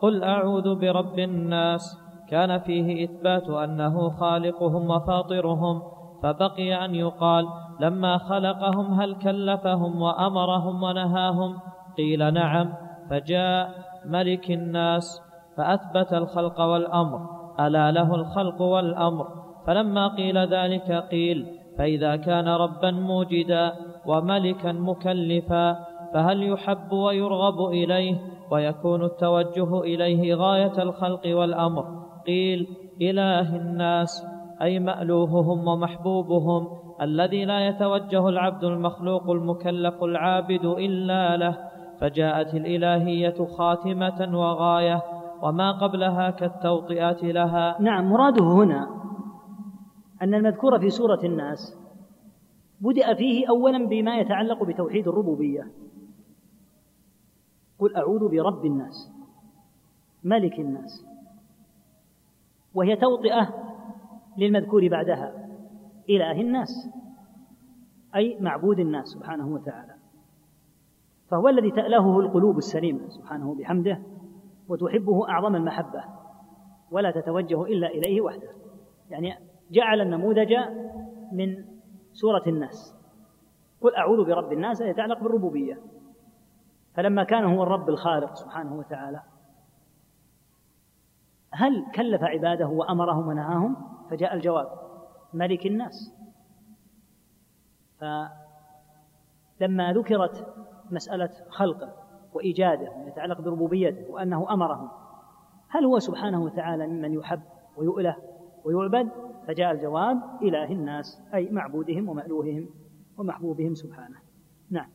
قل أعوذ برب الناس كان فيه إثبات أنه خالقهم وفاطرهم فبقي أن يقال لما خلقهم هل كلفهم وأمرهم ونهاهم؟ قيل نعم فجاء ملك الناس فأثبت الخلق والأمر ألا له الخلق والأمر؟ فلما قيل ذلك قيل فإذا كان ربا موجدا وملكا مكلفا فهل يحب ويرغب إليه؟ ويكون التوجه إليه غاية الخلق والأمر. قيل إله الناس أي مألوههم ومحبوبهم الذي لا يتوجه العبد المخلوق المكلف العابد إلا له. فجاءت الإلهية خاتمة وغاية وما قبلها كالتوطئة لها. نعم مراده هنا أن المذكور في سورة الناس بدأ فيه أولا بما يتعلق بتوحيد الربوبية. قل أعوذ برب الناس ملك الناس وهي توطئة للمذكور بعدها إله الناس أي معبود الناس سبحانه وتعالى. فهو الذي تألهه القلوب السليمة سبحانه بحمده وتحبه أعظم المحبة ولا تتوجه إلا إليه وحده. يعني جعل النموذج من سورة الناس. قل أعوذ برب الناس يتعلق بالربوبية. فلما كان هو الرب الخالق سبحانه وتعالى هل كلف عباده وأمرهم ونهاهم؟ فجاء الجواب ملك الناس. فلما ذكرت مسألة خلقه وإيجاده يتعلق بربوبيته وأنه أمرهم هل هو سبحانه وتعالى ممن يحب ويؤله ويعبد؟ فجاء الجواب إله الناس أي معبودهم ومألوههم ومحبوبهم سبحانه. نعم.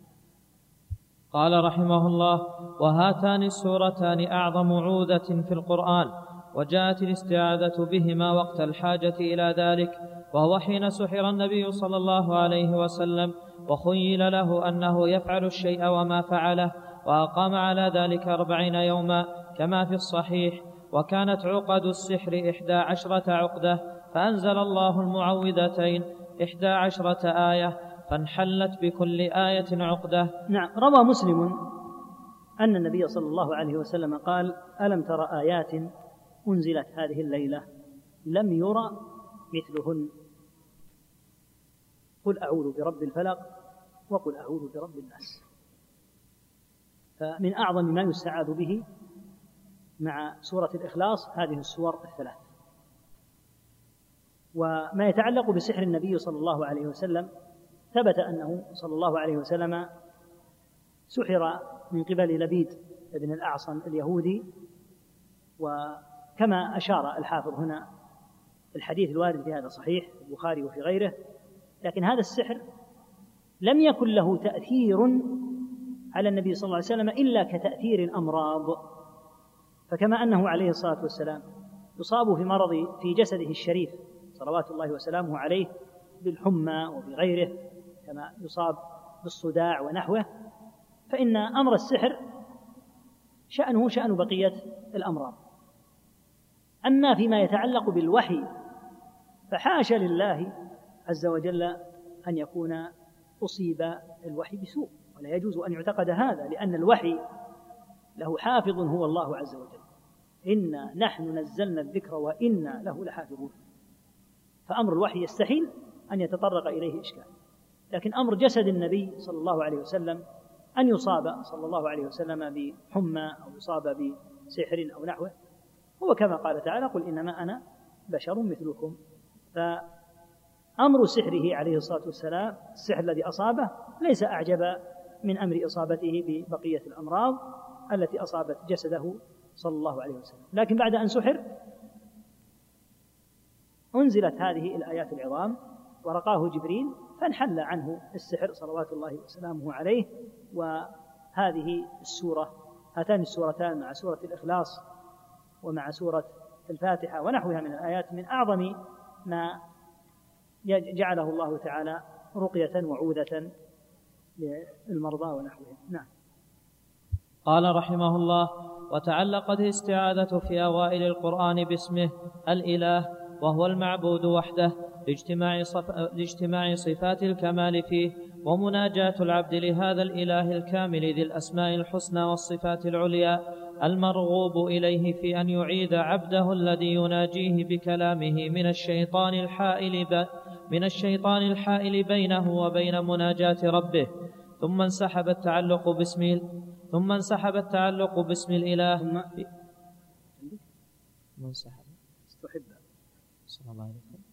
قال رحمه الله وهاتان السورتان أعظم عودة في القرآن وجاءت الاستعاذة بهما وقت الحاجة إلى ذلك وهو حين سحر النبي صلى الله عليه وسلم وخيل له أنه يفعل الشيء وما فعله وأقام على ذلك أربعين يوما كما في الصحيح وكانت عقد السحر إحدى عشرة عقدة فأنزل الله المعوذتين إحدى عشرة آية فانحلت بكل آية عقدة. نعم روى مسلم أن النبي صلى الله عليه وسلم قال ألم تر آيات أنزلت هذه الليلة لم يرى مثلهن؟ قل أعوذ برب الفلق وقل أعوذ برب الناس. فمن أعظم ما يستعاذ به مع سورة الإخلاص هذه السور الثلاث. وما يتعلق بسحر النبي صلى الله عليه وسلم ثبت أنه صلى الله عليه وسلم سحر من قبل لبيد بن الأعصم اليهودي. وكما أشار الحافظ هنا الحديث الوارد في هذا صحيح البخاري وفي غيره لكن هذا السحر لم يكن له تأثير على النبي صلى الله عليه وسلم إلا كتأثير الأمراض. فكما أنه عليه الصلاة والسلام يصاب في مرض في جسده الشريف صلوات الله وسلامه عليه بالحمى وبغيره كما يصاب بالصداع ونحوه فإن أمر السحر شأنه شأن بقية الأمراض. أما فيما يتعلق بالوحي فحاشا لله عز وجل أن يكون أصيب الوحي بسوء ولا يجوز أن يعتقد هذا لأن الوحي له حافظ هو الله عز وجل. إنا نحن نزلنا الذكر وإنا له لحافظون. فأمر الوحي يستحيل أن يتطرق إليه إشكال. لكن أمر جسد النبي صلى الله عليه وسلم أن يصاب صلى الله عليه وسلم بحمى أو يصاب بسحر أو نحوه هو كما قال تعالى قل إنما أنا بشر مثلكم. فأمر سحره عليه الصلاة والسلام السحر الذي أصابه ليس أعجب من أمر إصابته ببقية الأمراض التي أصابت جسده صلى الله عليه وسلم. لكن بعد أن سحر أنزلت هذه الآيات العظام ورقاه جبريل فانحل عنه السحر صلوات الله وسلامه عليه وهذه السورة هاتان السورتان مع سورة الإخلاص ومع سورة الفاتحة ونحوها من الآيات من أعظم ما جعله الله تعالى رقية وعوذة للمرضى ونحوهم. نعم. قال رحمه الله وتعلقت الاستعاذة في أوائل القرآن باسمه الإله وهو المعبود وحده لاجتماع, صف... لاجتماع صفات الكمال فيه ومناجاة العبد لهذا الإله الكامل ذي الأسماء الحسنى والصفات العليا المرغوب إليه في أن يعيد عبده الذي يناجيه بكلامه من الشيطان الحائل ب... من الشيطان الحائل بينه وبين مناجاة ربه. ثم انسحب التعلق باسم ثم انسحب التعلق باسم الإله. ثم انسحب استحب. الله عليه وسلم.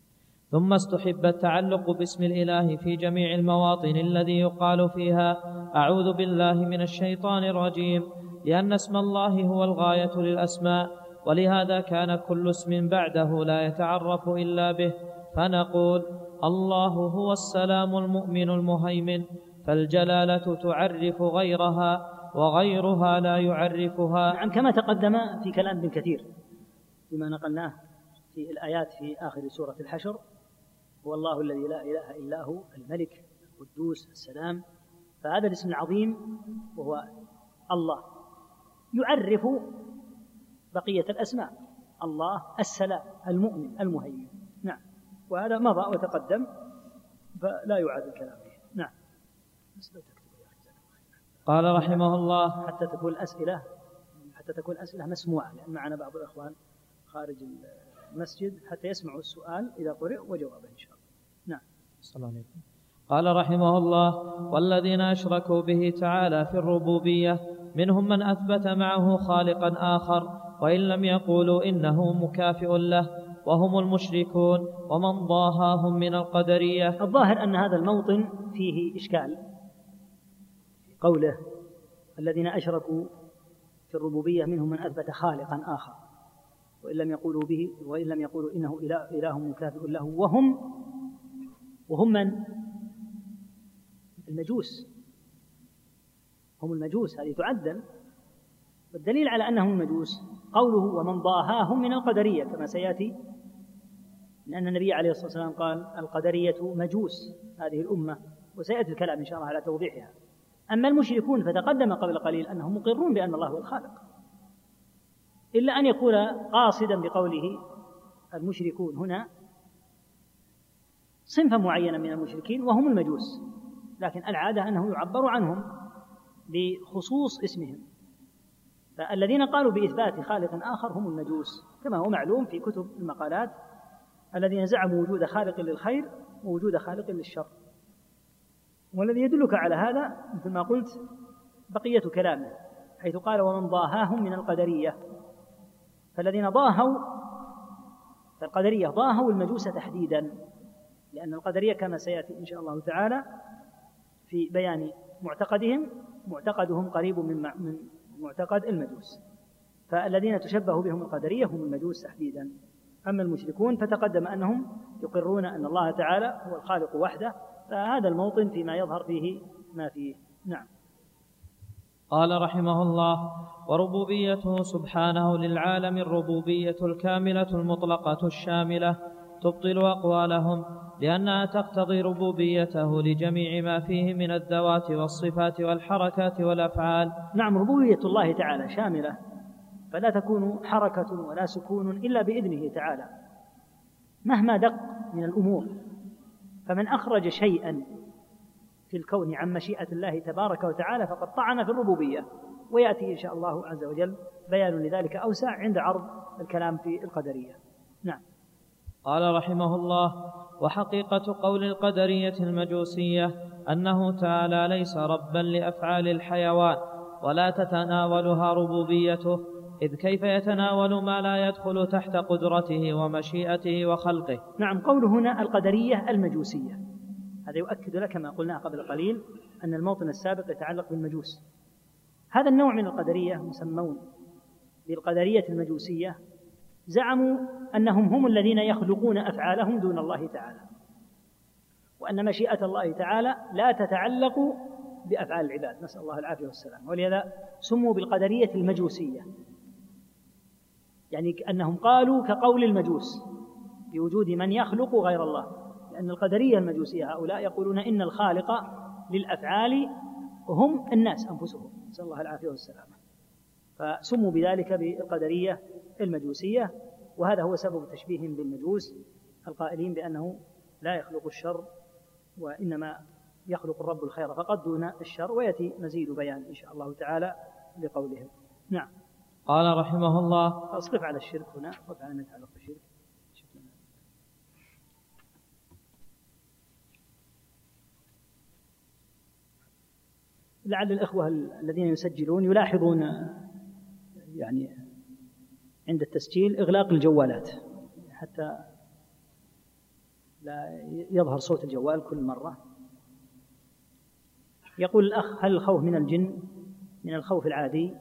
ثم استحب التعلق باسم الإله في جميع المواطن الذي يقال فيها أعوذ بالله من الشيطان الرجيم لأن اسم الله هو الغاية للأسماء ولهذا كان كل اسم بعده لا يتعرف إلا به. فنقول الله هو السلام المؤمن المهيمن فالجلالة تعرف غيرها وغيرها لا يعرفها. نعم كما تقدم في كلام ابن كثير فيما نقلناه. في الآيات في آخر سورة الحشر. هو الله الذي لا إله إلا هو الملك القدوس السلام. فهذا الاسم العظيم وهو الله. يعرف بقية الأسماء. الله السلام المؤمن المهيمن. نعم. وهذا مضى وتقدم فلا يعاد الكلام فيه نعم. بس لو تكتب يا أخي قال رحمه الله حتى تكون الأسئلة حتى تكون الأسئلة مسموعة لأن معنا بعض الإخوان خارج المسجد حتى يسمعوا السؤال إذا قرئ وجوابه إن شاء الله. نعم. صلى الله عليه وسلم قال رحمه الله والذين أشركوا به تعالى في الربوبية منهم من أثبت معه خالقا آخر وإن لم يقولوا إنه مكافئ له وهم المشركون ومن ضاهاهم من القدرية. الظاهر أن هذا الموطن فيه إشكال في قوله الذين أشركوا في الربوبية منهم من أثبت خالقا آخر. وإن لم يقولوا به وإن لم يقولوا إنه إله, إله مكافئ له. وهم وهم من؟ المجوس. هم المجوس هذه تعدل. والدليل على أنهم المجوس قوله ومن ضاهاهم من القدرية كما سيأتي لأن النبي عليه الصلاة والسلام قال القدرية مجوس هذه الأمة. وسيأتي الكلام إن شاء الله على توضيحها. أما المشركون فتقدم قبل قليل أنهم مقرون بأن الله هو الخالق. إلا أن يكون قاصدا بقوله المشركون هنا صنفا معينا من المشركين وهم المجوس لكن العادة أنه يعبر عنهم بخصوص اسمهم. فالذين قالوا بإثبات خالق آخر هم المجوس كما هو معلوم في كتب المقالات الذين زعموا وجود خالق للخير ووجود خالق للشر. والذي يدلك على هذا مثل ما قلت بقية كلامه حيث قال ومن ضاهاهم من القدرية. فالذين ضاهوا فالقدرية ضاهوا المجوس تحديدا لأن القدرية كما سيأتي إن شاء الله تعالى في بيان معتقدهم معتقدهم قريب من من معتقد المجوس. فالذين تشبه بهم القدرية هم المجوس تحديدا. أما المشركون فتقدم أنهم يقرون أن الله تعالى هو الخالق وحده فهذا الموطن فيما يظهر فيه ما فيه. نعم. قال رحمه الله وربوبيته سبحانه للعالم الربوبية الكاملة المطلقة الشاملة تبطل أقوالهم لأنها تقتضي ربوبيته لجميع ما فيه من الذوات والصفات والحركات والأفعال. نعم ربوبية الله تعالى شاملة فلا تكون حركة ولا سكون إلا بإذنه تعالى مهما دق من الأمور فمن أخرج شيئا في الكون عن مشيئة الله تبارك وتعالى فقد طعن في الربوبية. ويأتي إن شاء الله عز وجل بيان لذلك أوسع عند عرض الكلام في القدرية. نعم. قال رحمه الله وحقيقة قول القدرية المجوسية أنه تعالى ليس ربا لأفعال الحيوان ولا تتناولها ربوبيته إذ كيف يتناول ما لا يدخل تحت قدرته ومشيئته وخلقه؟ نعم قول هنا القدرية المجوسية. هذا يؤكد لك ما قلناه قبل قليل أن الموطن السابق يتعلق بالمجوس. هذا النوع من القدرية مسمون بالقدرية المجوسية زعموا أنهم هم الذين يخلقون أفعالهم دون الله تعالى وأن مشيئة الله تعالى لا تتعلق بأفعال العباد. نسأل الله العافية والسلام. ولهذا سموا بالقدرية المجوسية يعني أنهم قالوا كقول المجوس بوجود من يخلق غير الله. لأن القدرية المجوسية هؤلاء يقولون إن الخالق للأفعال هم الناس أنفسهم. نسأل الله العافية والسلامة. فسموا بذلك بالقدرية المجوسية وهذا هو سبب تشبيههم بالمجوس القائلين بأنه لا يخلق الشر وإنما يخلق الرب الخير فقط دون الشر ويأتي مزيد بيان إن شاء الله تعالى بقولهم نعم. قال رحمه الله أصرف على الشرك هنا وقف على ما لعل الإخوة الذين يسجلون يلاحظون يعني عند التسجيل إغلاق الجوالات حتى لا يظهر صوت الجوال كل مرة. يقول الأخ هل الخوف من الجن من الخوف العادي؟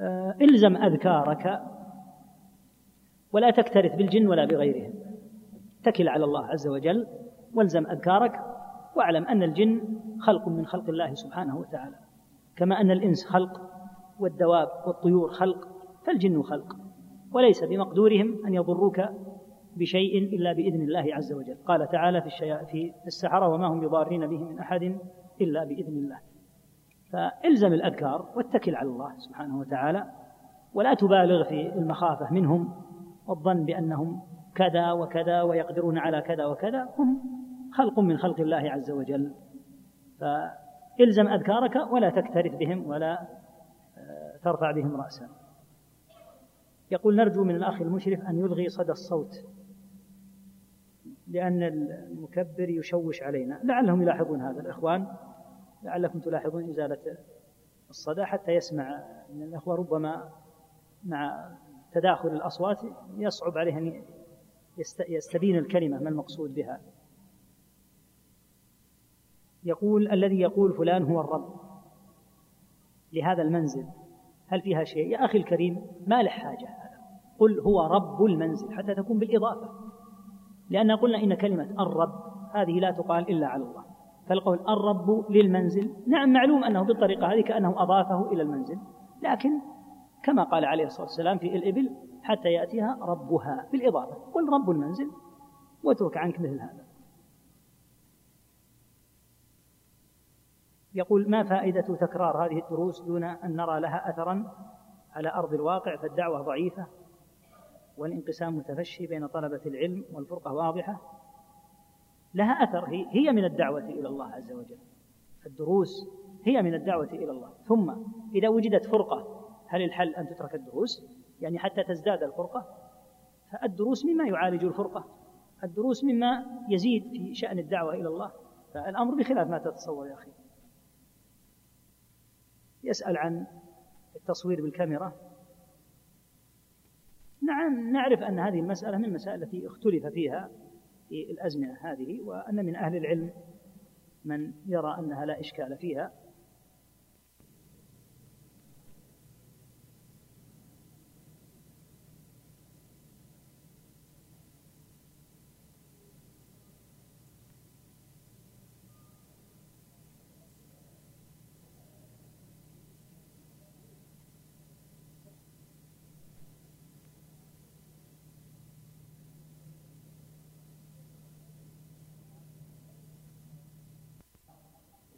آه، إلزم أذكارك ولا تكترث بالجن ولا بغيرهم. اتكل على الله عز وجل والزم أذكارك واعلم أن الجن خلق من خلق الله سبحانه وتعالى. كما أن الإنس خلق والدواب والطيور خلق فالجن خلق. وليس بمقدورهم أن يضروك بشيء إلا بإذن الله عز وجل. قال تعالى في, الشيا... في السحرة وما هم بضارين به من أحد إلا بإذن الله. فالزم الأذكار واتكل على الله سبحانه وتعالى ولا تبالغ في المخافة منهم والظن بأنهم كذا وكذا ويقدرون على كذا وكذا. هم خلق من خلق الله عز وجل. فإلزم أذكارك ولا تكترث بهم ولا آه، ترفع بهم رأسا. يقول نرجو من الأخ المشرف أن يلغي صدى الصوت لأن المكبر يشوش علينا. لعلهم يلاحظون هذا. الإخوان لعلكم تلاحظون إزالة الصدى حتى يسمع من الأخوة. ربما مع تداخل الأصوات يصعب عليه أن يستبين الكلمة ما المقصود بها. يقول الذي يقول فلان هو الرب. لهذا المنزل هل فيها شيء؟ يا أخي الكريم ما له حاجة قل هو رب المنزل حتى تكون بالإضافة. لأن قلنا إن كلمة الرب هذه لا تقال إلا على الله. فالقول الرب للمنزل نعم معلوم أنه بالطريقة هذه كأنه أضافه إلى المنزل. لكن كما قال عليه الصلاة والسلام في الإبل حتى يأتيها ربها بالإضافة. قل رب المنزل واترك عنك مثل هذا. يقول ما فائدة تكرار هذه الدروس دون أن نرى لها أثرا على أرض الواقع فالدعوة ضعيفة والانقسام متفشي بين طلبة العلم والفرقة واضحة. لها أثر هي, هي من الدعوة إلى الله عز وجل. الدروس هي من الدعوة إلى الله. ثم إذا وجدت فرقة هل الحل أن تترك الدروس؟ يعني حتى تزداد الفرقة فالدروس مما يعالج الفرقة. الدروس مما يزيد في شأن الدعوة إلى الله. فالأمر بخلاف ما تتصور يا أخي. يسأل عن التصوير بالكاميرا؟ نعم نعرف أن هذه المسألة من المسائل التي اختلف فيها في الأزمنة هذه وأن من أهل العلم من يرى أنها لا إشكال فيها.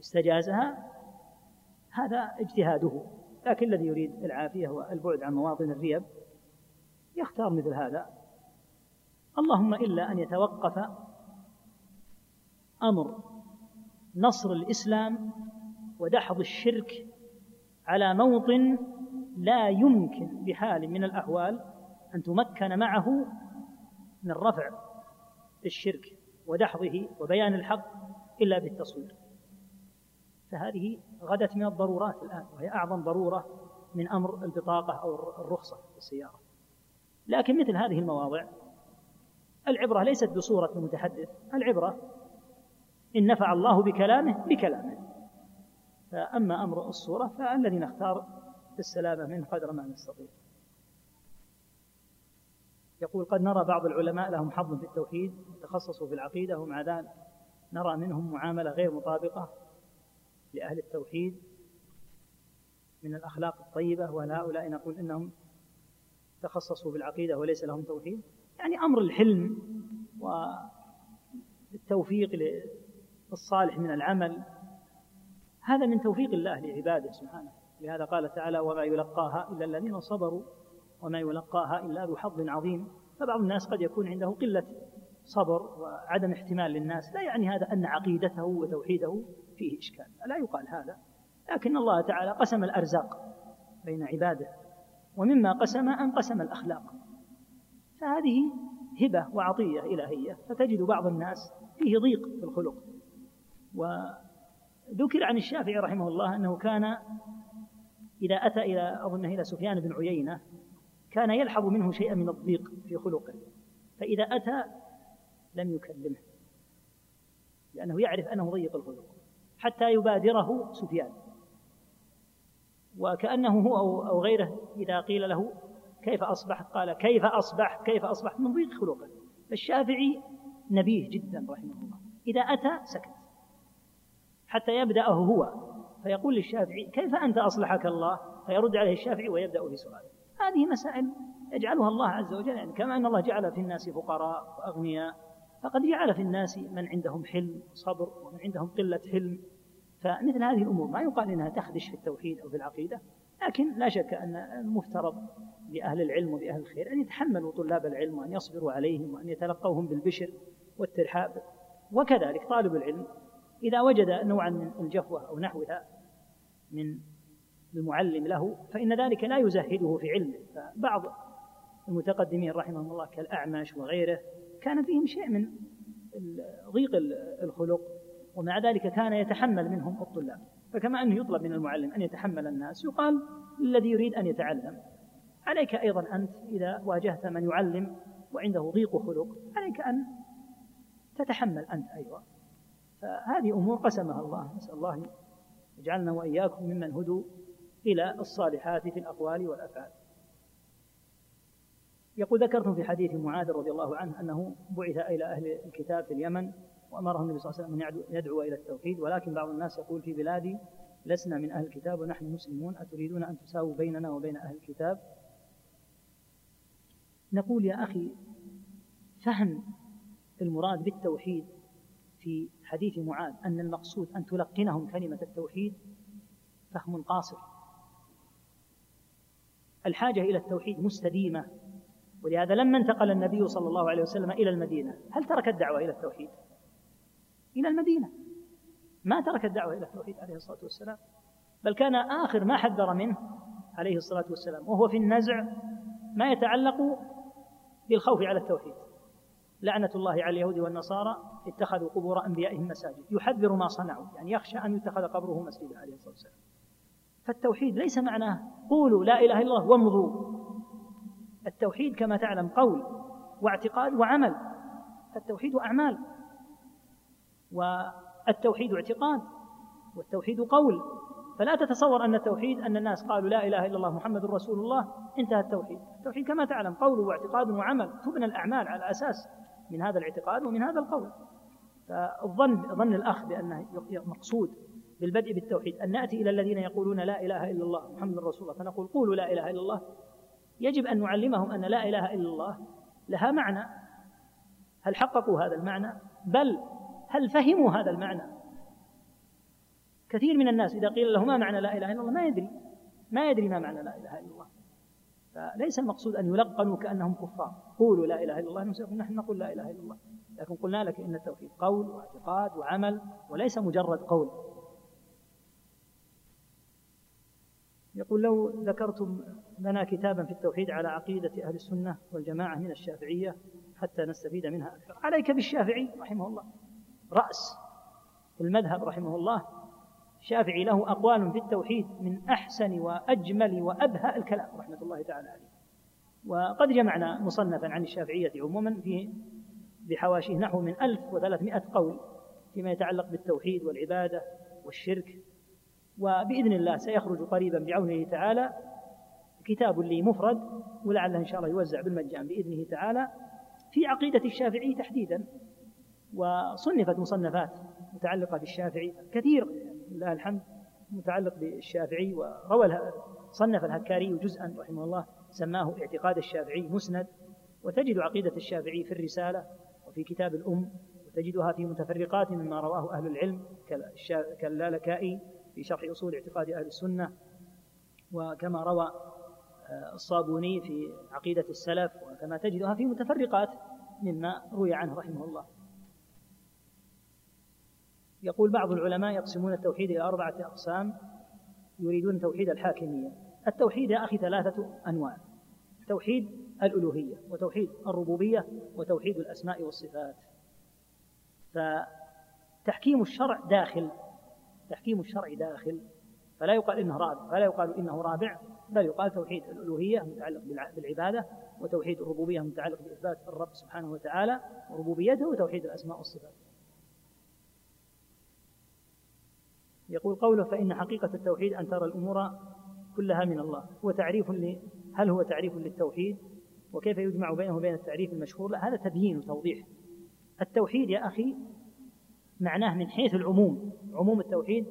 استجازها هذا اجتهاده. لكن الذي يريد العافية والبعد عن مواطن الريب يختار مثل هذا. اللهم إلا أن يتوقف أمر نصر الإسلام ودحض الشرك على موطن لا يمكن بحال من الأحوال أن تمكن معه من رفع الشرك ودحضه وبيان الحق إلا بالتصوير. فهذه غدت من الضرورات الآن وهي أعظم ضرورة من أمر البطاقة أو الرخصة في السيارة. لكن مثل هذه المواضع العبرة ليست بصورة المتحدث العبرة إن نفع الله بكلامه بكلامه. فأما أمر الصورة فالذي نختار السلامة منه قدر ما نستطيع. يقول قد نرى بعض العلماء لهم حظ في التوحيد تخصصوا في العقيدة ومع ذلك نرى منهم معاملة غير مطابقة لأهل التوحيد من الأخلاق الطيبة وهل هؤلاء نقول إنهم تخصصوا بالعقيدة وليس لهم توحيد. يعني أمر الحلم والتوفيق للصالح من العمل هذا من توفيق الله لعباده سبحانه. لهذا قال تعالى وما يلقاها إلا الذين صبروا وما يلقاها إلا ذو حظ عظيم. فبعض الناس قد يكون عنده قلة صبر وعدم احتمال للناس. لا يعني هذا أن عقيدته وتوحيده فيه إشكال. لا يقال هذا. لكن الله تعالى قسم الأرزاق بين عباده ومما قسم أن قسم الأخلاق. فهذه هبة وعطية إلهية فتجد بعض الناس فيه ضيق في الخلق. وذكر عن الشافعي رحمه الله أنه كان إذا أتى إلى أظنه إلى سفيان بن عيينة كان يلحظ منه شيئا من الضيق في خلقه. فإذا أتى لم يكلمه لأنه يعرف أنه ضيق الخلق. حتى يبادره سفيان. وكأنه هو أو غيره إذا قيل له كيف أصبحت قال كيف أصبح؟ كيف أصبحت من ضيق خلقه. فالشافعي نبيه جدا رحمه الله. إذا أتى سكت. حتى يبدأه هو. فيقول للشافعي كيف أنت أصلحك الله؟ فيرد عليه الشافعي ويبدأ بسؤاله هذه مسائل يجعلها الله عز وجل يعني كما أن الله جعل في الناس فقراء وأغنياء فقد جعل في الناس من عندهم حلم صبر ومن عندهم قلة حلم. فمثل هذه الأمور ما يقال إنها تخدش في التوحيد أو في العقيدة لكن لا شك أن المفترض لأهل العلم ولأهل الخير أن يتحملوا طلاب العلم وأن يصبروا عليهم وأن يتلقوهم بالبشر والترحاب. وكذلك طالب العلم إذا وجد نوعا من الجفوة أو نحوها من المعلم له فإن ذلك لا يزهده في علمه. فبعض المتقدمين رحمهم الله كالأعمش وغيره كان فيهم شيء من ضيق الخلق ومع ذلك كان يتحمل منهم الطلاب. فكما أنه يطلب من المعلم أن يتحمل الناس يقال للذي يريد أن يتعلم. عليك أيضا أنت إذا واجهت من يعلم وعنده ضيق خلق عليك أن تتحمل أنت أيضا. فهذه أمور قسمها الله. نسأل الله يجعلنا وإياكم ممن هدوا إلى الصالحات في الأقوال والأفعال. يقول ذكرتم في حديث معاذ رضي الله عنه أنه بعث إلى أهل الكتاب في اليمن وأمره النبي صلى الله عليه وسلم أن يدعو إلى التوحيد ولكن بعض الناس يقول في بلادي لسنا من أهل الكتاب ونحن مسلمون أتريدون أن تساووا بيننا وبين أهل الكتاب؟ نقول يا أخي فهم المراد بالتوحيد في حديث معاذ أن المقصود أن تلقنهم كلمة التوحيد فهم قاصر. الحاجة إلى التوحيد مستديمة. ولهذا لما انتقل النبي صلى الله عليه وسلم إلى المدينة هل ترك الدعوة إلى التوحيد؟ إلى المدينة. ما ترك الدعوة إلى التوحيد عليه الصلاة والسلام. بل كان آخر ما حذر منه عليه الصلاة والسلام وهو في النزع ما يتعلق بالخوف على التوحيد. لعنة الله على اليهود والنصارى اتخذوا قبور أنبيائهم مساجد. يحذر ما صنعوا يعني يخشى أن يتخذ قبره مسجدا عليه الصلاة والسلام. فالتوحيد ليس معناه قولوا لا إله إلا الله وامضوا. التوحيد كما تعلم قول واعتقاد وعمل فالتوحيد أعمال والتوحيد اعتقاد والتوحيد قول. فلا تتصور أن التوحيد أن الناس قالوا لا إله إلا الله محمد رسول الله انتهى التوحيد. التوحيد كما تعلم قول واعتقاد وعمل. تبنى الأعمال على أساس من هذا الاعتقاد ومن هذا القول. فالظن ظن الأخ بأنه مقصود بالبدء بالتوحيد. أن نأتي إلى الذين يقولون لا إله إلا الله محمد رسول الله فنقول قولوا لا إله إلا الله يجب أن نعلمهم أن لا إله إلا الله لها معنى. هل حققوا هذا المعنى؟ بل هل فهموا هذا المعنى؟ كثير من الناس إذا قيل له ما معنى لا إله إلا الله ما يدري. ما يدري ما معنى لا إله إلا الله. فليس المقصود أن يلقنوا كأنهم كفار. قولوا لا إله إلا الله نحن نقول لا إله إلا الله. لكن قلنا لك إن التوحيد قول واعتقاد وعمل وليس مجرد قول. يقول لو ذكرتم لنا كتابا في التوحيد على عقيدة أهل السنة والجماعة من الشافعية حتى نستفيد منها. أكثر عليك بالشافعي رحمه الله. رأس المذهب رحمه الله. الشافعي له أقوال في التوحيد من أحسن وأجمل وأبهى الكلام رحمة الله تعالى عليه. وقد جمعنا مصنفا عن الشافعية عموما في بحواشيه نحو من 1300 قول فيما يتعلق بالتوحيد والعبادة والشرك. وبإذن الله سيخرج قريبا بعونه تعالى. كتاب لي مفرد ولعله إن شاء الله يوزع بالمجان بإذنه تعالى. في عقيدة الشافعي تحديدا وصنفت مصنفات متعلقة بالشافعي كثير لله الحمد متعلق بالشافعي وروى صنف الهكاري جزءا رحمه الله سماه اعتقاد الشافعي مسند. وتجد عقيدة الشافعي في الرسالة وفي كتاب الأم وتجدها في متفرقات مما رواه أهل العلم كاللالكائي في شرح أصول اعتقاد أهل السنة وكما روى آه، الصابوني في عقيدة السلف وكما تجدها في متفرقات مما روي عنه رحمه الله. يقول بعض العلماء يقسمون التوحيد إلى أربعة أقسام يريدون توحيد الحاكمية. التوحيد يا أخي ثلاثة أنواع توحيد الألوهية وتوحيد الربوبية وتوحيد الأسماء والصفات. فتحكيم الشرع داخل تحكيم الشرع داخل فلا يقال إنه رابع فلا يقال إنه رابع بل يقال توحيد الألوهية متعلق بالعبادة وتوحيد الربوبية متعلق بإثبات الرب سبحانه وتعالى وربوبيته وتوحيد الأسماء والصفات. يقول قوله فإن حقيقة التوحيد أن ترى الأمور كلها من الله. هو تعريف ل... هل هو تعريف للتوحيد؟ وكيف يجمع بينه وبين التعريف المشهور؟ لا هذا تبيين وتوضيح. التوحيد يا أخي معناه من حيث العموم عموم التوحيد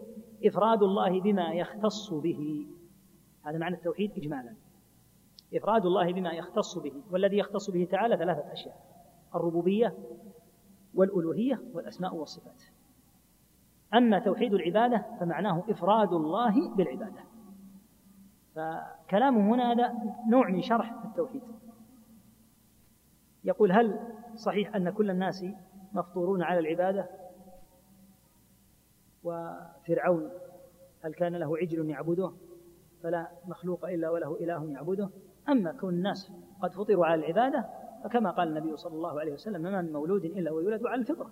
إفراد الله بما يختص به. هذا معنى التوحيد إجمالا. إفراد الله بما يختص به والذي يختص به تعالى ثلاثة أشياء الربوبية والألوهية والأسماء والصفات. أما توحيد العبادة فمعناه إفراد الله بالعبادة. فكلامه هنا هذا نوع من شرح التوحيد. يقول هل صحيح أن كل الناس مفطورون على العبادة؟ وفرعون هل كان له عجل يعبده؟ فلا مخلوق إلا وله إله يعبده. أما كون الناس قد فطروا على العبادة فكما قال النبي صلى الله عليه وسلم ما من مولود إلا ويولد على الفطرة.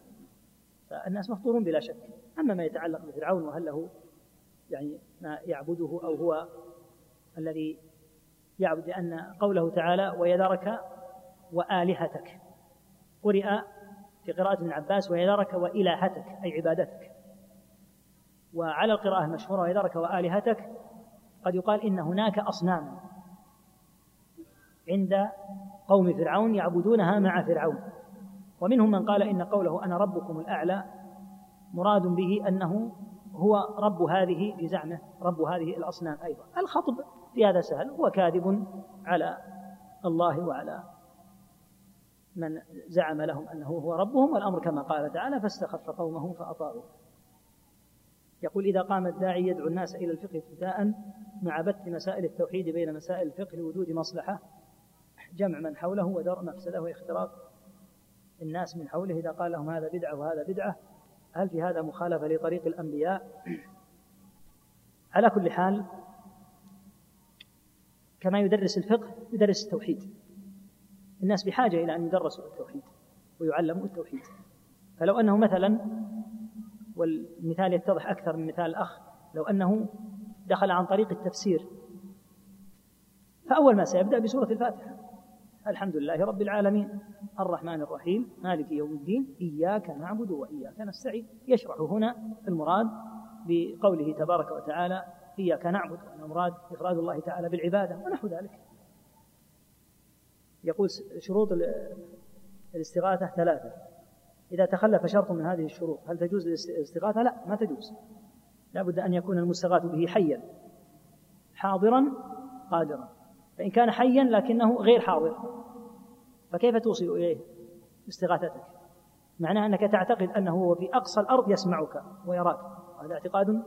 فالناس مفطورون بلا شك. أما ما يتعلق بفرعون وهل له يعني ما يعبده أو هو الذي يعبد لأن قوله تعالى ويذرك وآلهتك. قرئ في قراءة ابن عباس ويذرك وإلهتك. أي عبادتك. وعلى القراءة المشهورة ويذرك وآلهتك قد يقال إن هناك أصناما عند قوم فرعون يعبدونها مع فرعون. ومنهم من قال إن قوله أنا ربكم الأعلى مراد به أنه هو رب هذه بزعمه رب هذه الأصنام أيضا. الخطب في هذا سهل هو كاذب على الله وعلى من زعم لهم أنه هو ربهم والأمر كما قال تعالى فاستخف قومه فأطاعوه. يقول إذا قام الداعي يدعو الناس إلى الفقه ابتداء مع بث مسائل التوحيد بين مسائل الفقه لوجود مصلحة جمع من حوله ودرء مفسده واختراق الناس من حوله إذا قال لهم هذا بدعة وهذا بدعة هل في هذا مخالفة لطريق الأنبياء؟ على كل حال كما يدرس الفقه يدرس التوحيد. الناس بحاجة إلى أن يدرسوا التوحيد ويعلم التوحيد. فلو أنه مثلا والمثال يتضح أكثر من مثال الأخ لو أنه دخل عن طريق التفسير. فأول ما سيبدأ بسورة الفاتحة. الحمد لله رب العالمين. الرحمن الرحيم. مالك يوم الدين. إياك نعبد وإياك نستعين. يشرح هنا المراد بقوله تبارك وتعالى إياك نعبد. وأن المراد إفراد الله تعالى بالعبادة ونحو ذلك. يقول شروط الاستغاثة ثلاثة. إذا تخلف شرط من هذه الشروط هل تجوز الاستغاثة؟ لا ما تجوز. لا بد أن يكون المستغاث به حيا. حاضرا قادرا. فإن كان حيا لكنه غير حاضر. فكيف توصل إليه استغاثتك؟ معناه أنك تعتقد أنه هو في أقصى الأرض يسمعك ويراك. هذا اعتقاد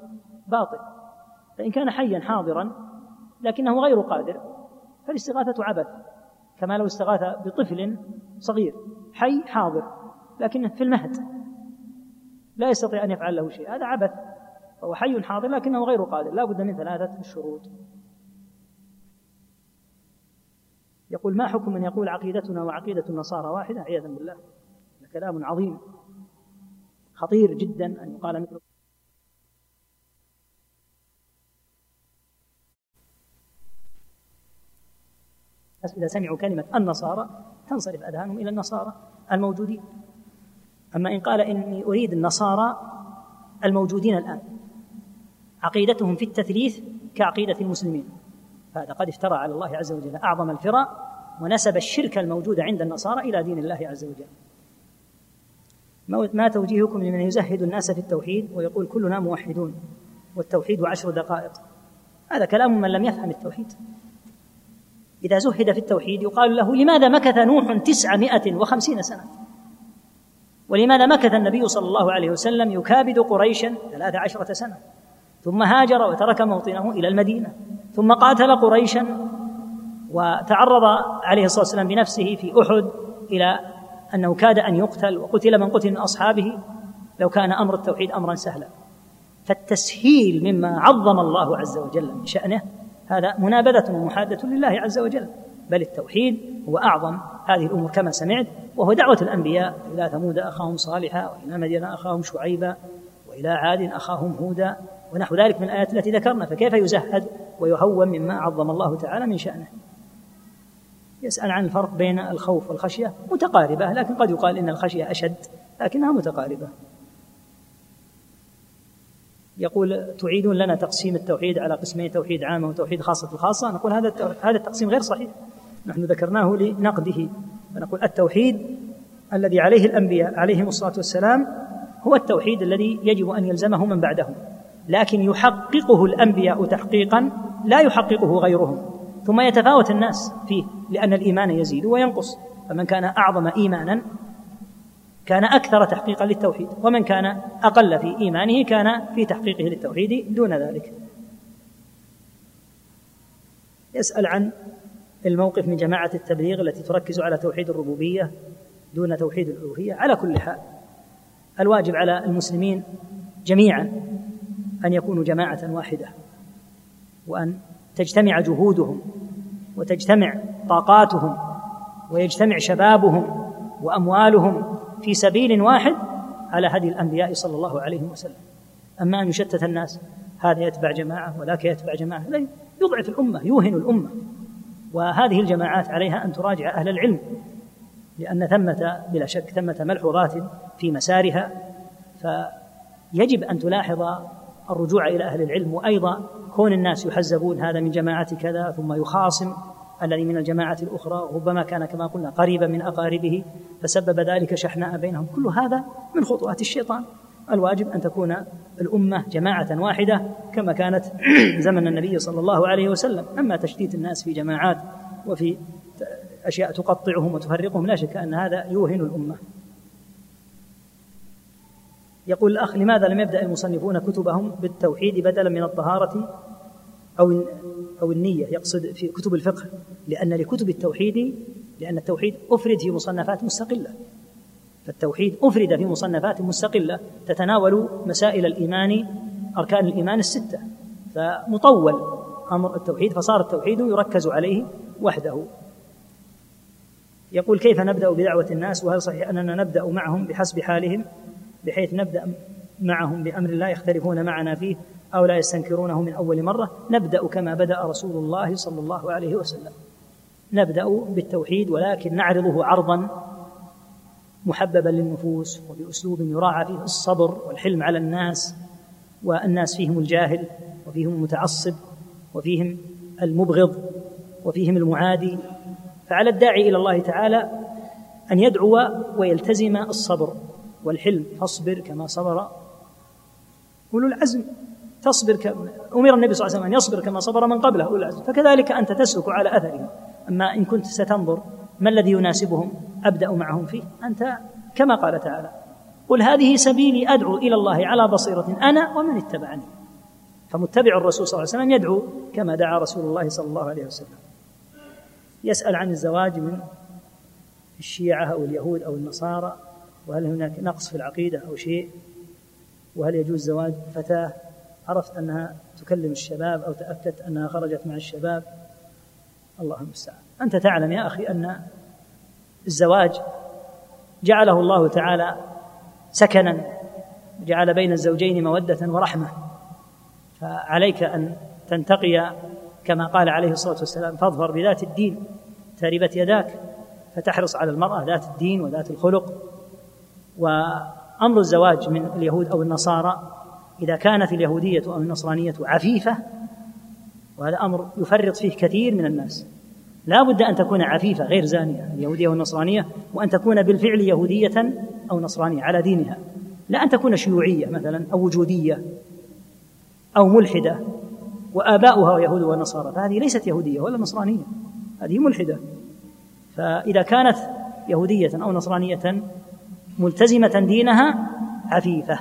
باطل. فإن كان حيا حاضرا لكنه غير قادر فالاستغاثة عبث. كما لو استغاث بطفل صغير. حي حاضر. لكنه في المهد. لا يستطيع أن يفعل له شيء. هذا عبث. فهو حي حاضر لكنه غير قادر. لا بد من ثلاثة شروط. يقول ما حكم من يقول عقيدتنا وعقيدة النصارى واحدة؟ عياذا بالله. كلام عظيم. خطير جدا أن يقال مثله. إذا سمعوا كلمة النصارى تنصرف أذهانهم إلى النصارى الموجودين. أما إن قال إني أريد النصارى الموجودين الآن عقيدتهم في التثليث كعقيدة المسلمين. فهذا قد افترى على الله عز وجل أعظم الفرى ونسب الشرك الموجود عند النصارى إلى دين الله عز وجل. ما توجيهكم لمن يزهد الناس في التوحيد ويقول كلنا موحدون والتوحيد عشر دقائق؟ هذا كلام من لم يفهم التوحيد. إذا زهد في التوحيد يقال له لماذا مكث نوح تسعمائة وخمسين سنة؟ ولماذا مكث النبي صلى الله عليه وسلم يكابد قريشا ثلاث عشرة سنة. ثم هاجر وترك موطنه إلى المدينة. ثم قاتل قريشا وتعرض عليه الصلاة والسلام بنفسه في أحد إلى أنه كاد أن يقتل وقتل من قتل من أصحابه لو كان أمر التوحيد أمرا سهلا. فالتسهيل مما عظم الله عز وجل من شأنه هذا منابذة ومحادة لله عز وجل. بل التوحيد هو أعظم هذه الأمور كما سمعت وهو دعوة الأنبياء إلى ثمود أخاهم صالحا وإلى مدين أخاهم شعيبا وإلى عاد أخاهم هودا ونحو ذلك من الآيات التي ذكرنا فكيف يزهد ويهون مما عظم الله تعالى من شأنه؟ يسأل عن الفرق بين الخوف والخشية متقاربة لكن قد يقال إن الخشية أشد لكنها متقاربة. يقول تعيدون لنا تقسيم التوحيد على قسمين توحيد عامة وتوحيد خاصة الخاصة نقول هذا هذا التقسيم غير صحيح. نحن ذكرناه لنقده فنقول التوحيد الذي عليه الأنبياء عليهم الصلاة والسلام هو التوحيد الذي يجب أن يلزمه من بعدهم لكن يحققه الأنبياء تحقيقا لا يحققه غيرهم ثم يتفاوت الناس فيه لأن الإيمان يزيد وينقص فمن كان أعظم إيمانا كان أكثر تحقيقا للتوحيد ومن كان أقل في إيمانه كان في تحقيقه للتوحيد دون ذلك. يسأل عن الموقف من جماعة التبليغ التي تركز على توحيد الربوبية دون توحيد الألوهية. على كل حال الواجب على المسلمين جميعا أن يكونوا جماعة واحدة وأن تجتمع جهودهم وتجتمع طاقاتهم ويجتمع شبابهم وأموالهم في سبيل واحد على هدي الأنبياء صلى الله عليه وسلم. أما أن يشتت الناس هذا يتبع جماعة وذاك يتبع جماعة. لا يضعف الأمة يوهن الأمة. وهذه الجماعات عليها أن تراجع أهل العلم لأن ثمة بلا شك ثمة ملحوظات في مسارها فيجب أن تلاحظ الرجوع إلى أهل العلم وأيضا كون الناس يحزبون هذا من جماعة كذا ثم يخاصم الذي من الجماعة الأخرى ربما كان كما قلنا قريبا من أقاربه فسبب ذلك شحناء بينهم. كل هذا من خطوات الشيطان. الواجب أن تكون الأمة جماعة واحدة كما كانت زمن النبي صلى الله عليه وسلم. أما تشتيت الناس في جماعات وفي أشياء تقطعهم وتفرقهم لا شك أن هذا يوهن الأمة. يقول الأخ لماذا لم يبدأ المصنفون كتبهم بالتوحيد بدلا من الطهارة أو أو النية؟ يقصد في كتب الفقه لأن لكتب التوحيد لأن التوحيد أفرد في مصنفات مستقلة. فالتوحيد أفرد في مصنفات مستقلة تتناول مسائل الإيمان أركان الإيمان الستة. فمطول أمر التوحيد فصار التوحيد يركز عليه وحده. يقول كيف نبدأ بدعوة الناس؟ وهل صحيح أننا نبدأ معهم بحسب حالهم؟ بحيث نبدأ معهم بأمر لا يختلفون معنا فيه أو لا يستنكرونه من أول مرة نبدأ كما بدأ رسول الله صلى الله عليه وسلم. نبدأ بالتوحيد ولكن نعرضه عرضا محببا للنفوس وبأسلوب يراعى فيه الصبر والحلم على الناس والناس فيهم الجاهل وفيهم المتعصب وفيهم المبغض وفيهم المعادي فعلى الداعي إلى الله تعالى أن يدعو ويلتزم الصبر والحلم. فاصبر كما صبر أولو العزم. تصبر ك... أمر النبي صلى الله عليه وسلم أن يصبر كما صبر من قبله أولو العزم. فكذلك أنت تسلك على أثرهم أما إن كنت ستنظر ما الذي يناسبهم؟ أبدأ معهم فيه. أنت كما قال تعالى قل هذه سبيلي أدعو إلى الله على بصيرة أنا ومن اتبعني. فمتبع الرسول صلى الله عليه وسلم يدعو كما دعا رسول الله صلى الله عليه وسلم. يسأل عن الزواج من الشيعة أو اليهود أو النصارى وهل هناك نقص في العقيدة أو شيء؟ وهل يجوز زواج فتاة؟ عرفت أنها تكلم الشباب أو تأكدت أنها خرجت مع الشباب؟ الله المستعان أنت تعلم يا أخي أن الزواج جعله الله تعالى سكنا جعل بين الزوجين مودة ورحمة. فعليك أن تنتقي كما قال عليه الصلاة والسلام فاظفر بذات الدين تربت يداك فتحرص على المرأة ذات الدين وذات الخلق. وأمر الزواج من اليهود أو النصارى إذا كانت اليهودية أو النصرانية عفيفة وهذا أمر يفرط فيه كثير من الناس. لا بد أن تكون عفيفة غير زانية اليهودية والنصرانية وأن تكون بالفعل يهودية أو نصرانية على دينها. لا أن تكون شيوعية مثلا أو وجودية أو ملحدة وآباؤها يهود ونصارى فهذه ليست يهودية ولا نصرانية هذه ملحدة. فإذا كانت يهودية أو نصرانية ملتزمة دينها عفيفة.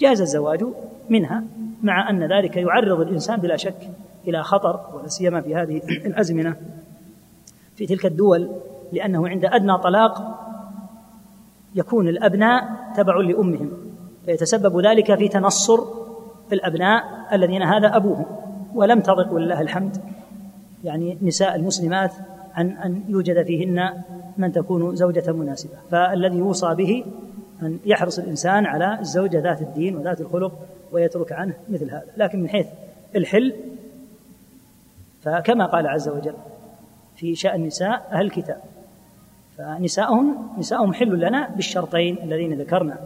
جاز الزواج منها مع أن ذلك يعرض الإنسان بلا شك إلى خطر ولا سيما في هذه الأزمنة. في تلك الدول لأنه عند أدنى طلاق يكون الأبناء تبع لأمهم فيتسبب ذلك في تنصر الأبناء الذين هذا أبوهم. ولم تضق ولله الحمد. يعني نساء المسلمات عن أن يوجد فيهن من تكون زوجة مناسبة. فالذي يوصى به أن يحرص الإنسان على الزوجة ذات الدين وذات الخلق ويترك عنه مثل هذا. لكن من حيث الحل فكما قال عز وجل في شأن نساء أهل الكتاب فنساؤهم نساؤهم حل لنا بالشرطين اللذين ذكرنا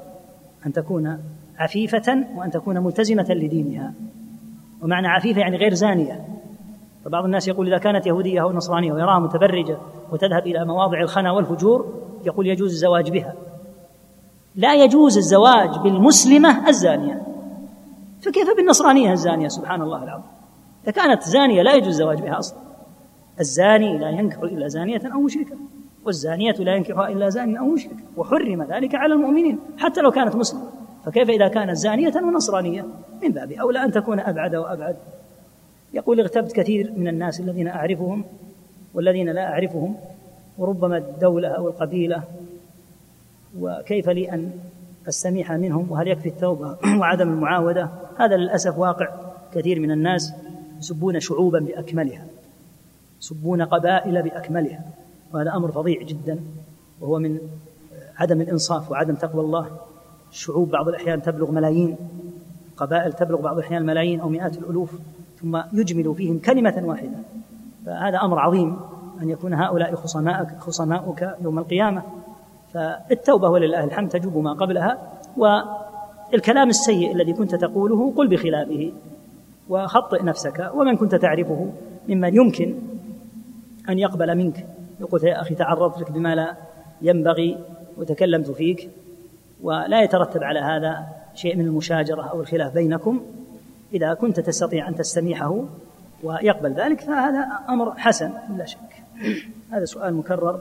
أن تكون عفيفة وأن تكون ملتزمة لدينها. ومعنى عفيفة يعني غير زانية. فبعض الناس يقول إذا كانت يهودية أو نصرانية ويراها متبرجة وتذهب إلى مواضع الخنا والفجور يقول يجوز الزواج بها. لا يجوز الزواج بالمسلمة الزانية. فكيف بالنصرانية الزانية؟ سبحان الله العظيم. إذا كانت زانية لا يجوز الزواج بها أصلا. الزاني لا ينكح إلا زانية أو مشركة. والزانية لا ينكحها إلا زاني أو مشرك. وحرم ذلك على المؤمنين حتى لو كانت مسلمة. فكيف إذا كانت زانية ونصرانية؟ من باب أولى أن تكون أبعد وأبعد. يقول اغتبت كثير من الناس الذين أعرفهم والذين لا أعرفهم وربما الدولة أو القبيلة. وكيف لي أن أستميح منهم؟ وهل يكفي التوبة وعدم المعاودة؟ هذا للأسف واقع كثير من الناس. يسبون شعوبا بأكملها يسبون قبائل بأكملها وهذا أمر فظيع جدا وهو من عدم الإنصاف وعدم تقوى الله. الشعوب بعض الأحيان تبلغ ملايين قبائل تبلغ بعض الأحيان ملايين أو مئات الألوف ثم يجمل فيهم كلمة واحدة. فهذا أمر عظيم أن يكون هؤلاء خصماءك خصماؤك يوم القيامة. فالتوبة ولله الحمد تجوب ما قبلها والكلام السيء الذي كنت تقوله قل بخلافه. وخطئ نفسك ومن كنت تعرفه ممن يمكن أن يقبل منك. يقول يا أخي تعرضت لك بما لا ينبغي وتكلمت فيك ولا يترتب على هذا شيء من المشاجرة أو الخلاف بينكم. إذا كنت تستطيع أن تستميحه ويقبل ذلك فهذا أمر حسن لا شك. هذا سؤال مكرر.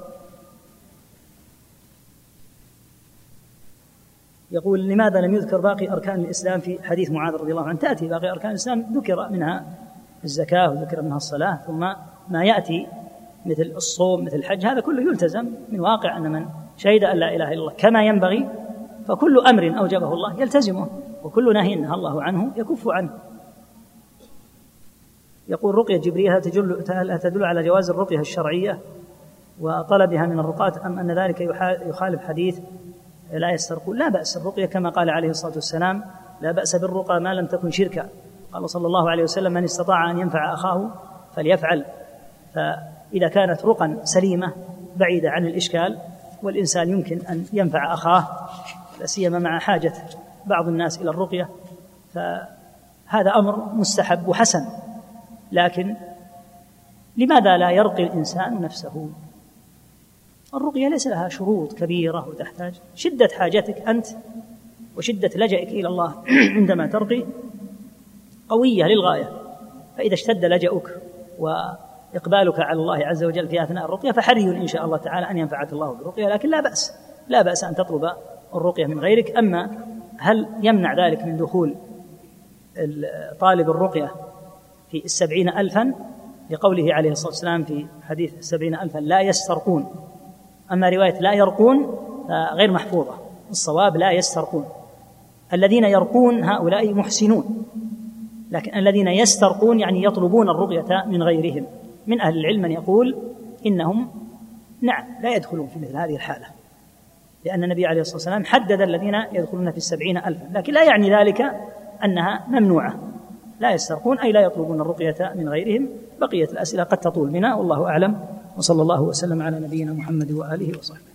يقول لماذا لم يذكر باقي أركان الإسلام في حديث معاذ رضي الله عنه؟ تأتي باقي أركان الإسلام ذكر منها الزكاة وذكر منها الصلاة ثم ما يأتي مثل الصوم مثل الحج هذا كله يلتزم من واقع أن من شهد أن لا إله إلا الله كما ينبغي فكل أمر أوجبه الله يلتزمه وكل نهي نهى الله عنه يكف عنه. يقول رقية جبريل هل تدل, تدل على جواز الرقية الشرعية وطلبها من الرقاة أم أن ذلك يخالف حديث لا يسترقون لا بأس الرقية كما قال عليه الصلاة والسلام لا بأس بالرقى ما لم تكن شركا. قال صلى الله عليه وسلم من استطاع أن ينفع أخاه فليفعل. فإذا كانت رقا سليمة بعيدة عن الإشكال والإنسان يمكن أن ينفع أخاه لا سيما مع حاجة بعض الناس إلى الرقية فهذا أمر مستحب وحسن. لكن لماذا لا يرقي الإنسان نفسه؟ الرقية ليس لها شروط كبيرة وتحتاج. شدة حاجتك أنت وشدة لجئك إلى الله عندما ترقي قوية للغاية. فإذا اشتد لجأك وإقبالك على الله عز وجل في أثناء الرقية فحري إن شاء الله تعالى أن ينفعك الله بالرقية. لكن لا بأس لا بأس أن تطلب الرقية من غيرك. أما هل يمنع ذلك من دخول طالب الرقية في السبعين ألفا؟ لقوله عليه الصلاة والسلام في حديث السبعين ألفا لا يسترقون. أما رواية لا يرقون فغير محفوظة. الصواب لا يسترقون. الذين يرقون هؤلاء محسنون. لكن الذين يسترقون يعني يطلبون الرقية من غيرهم. من أهل العلم من يقول إنهم نعم لا يدخلون في مثل هذه الحالة. لأن النبي عليه الصلاة والسلام حدد الذين يدخلون في السبعين ألفا. لكن لا يعني ذلك أنها ممنوعة. لا يسترقون أي لا يطلبون الرقية من غيرهم. بقية الأسئلة قد تطول بنا والله أعلم. وصلى الله وسلم على نبينا محمد وآله وصحبه.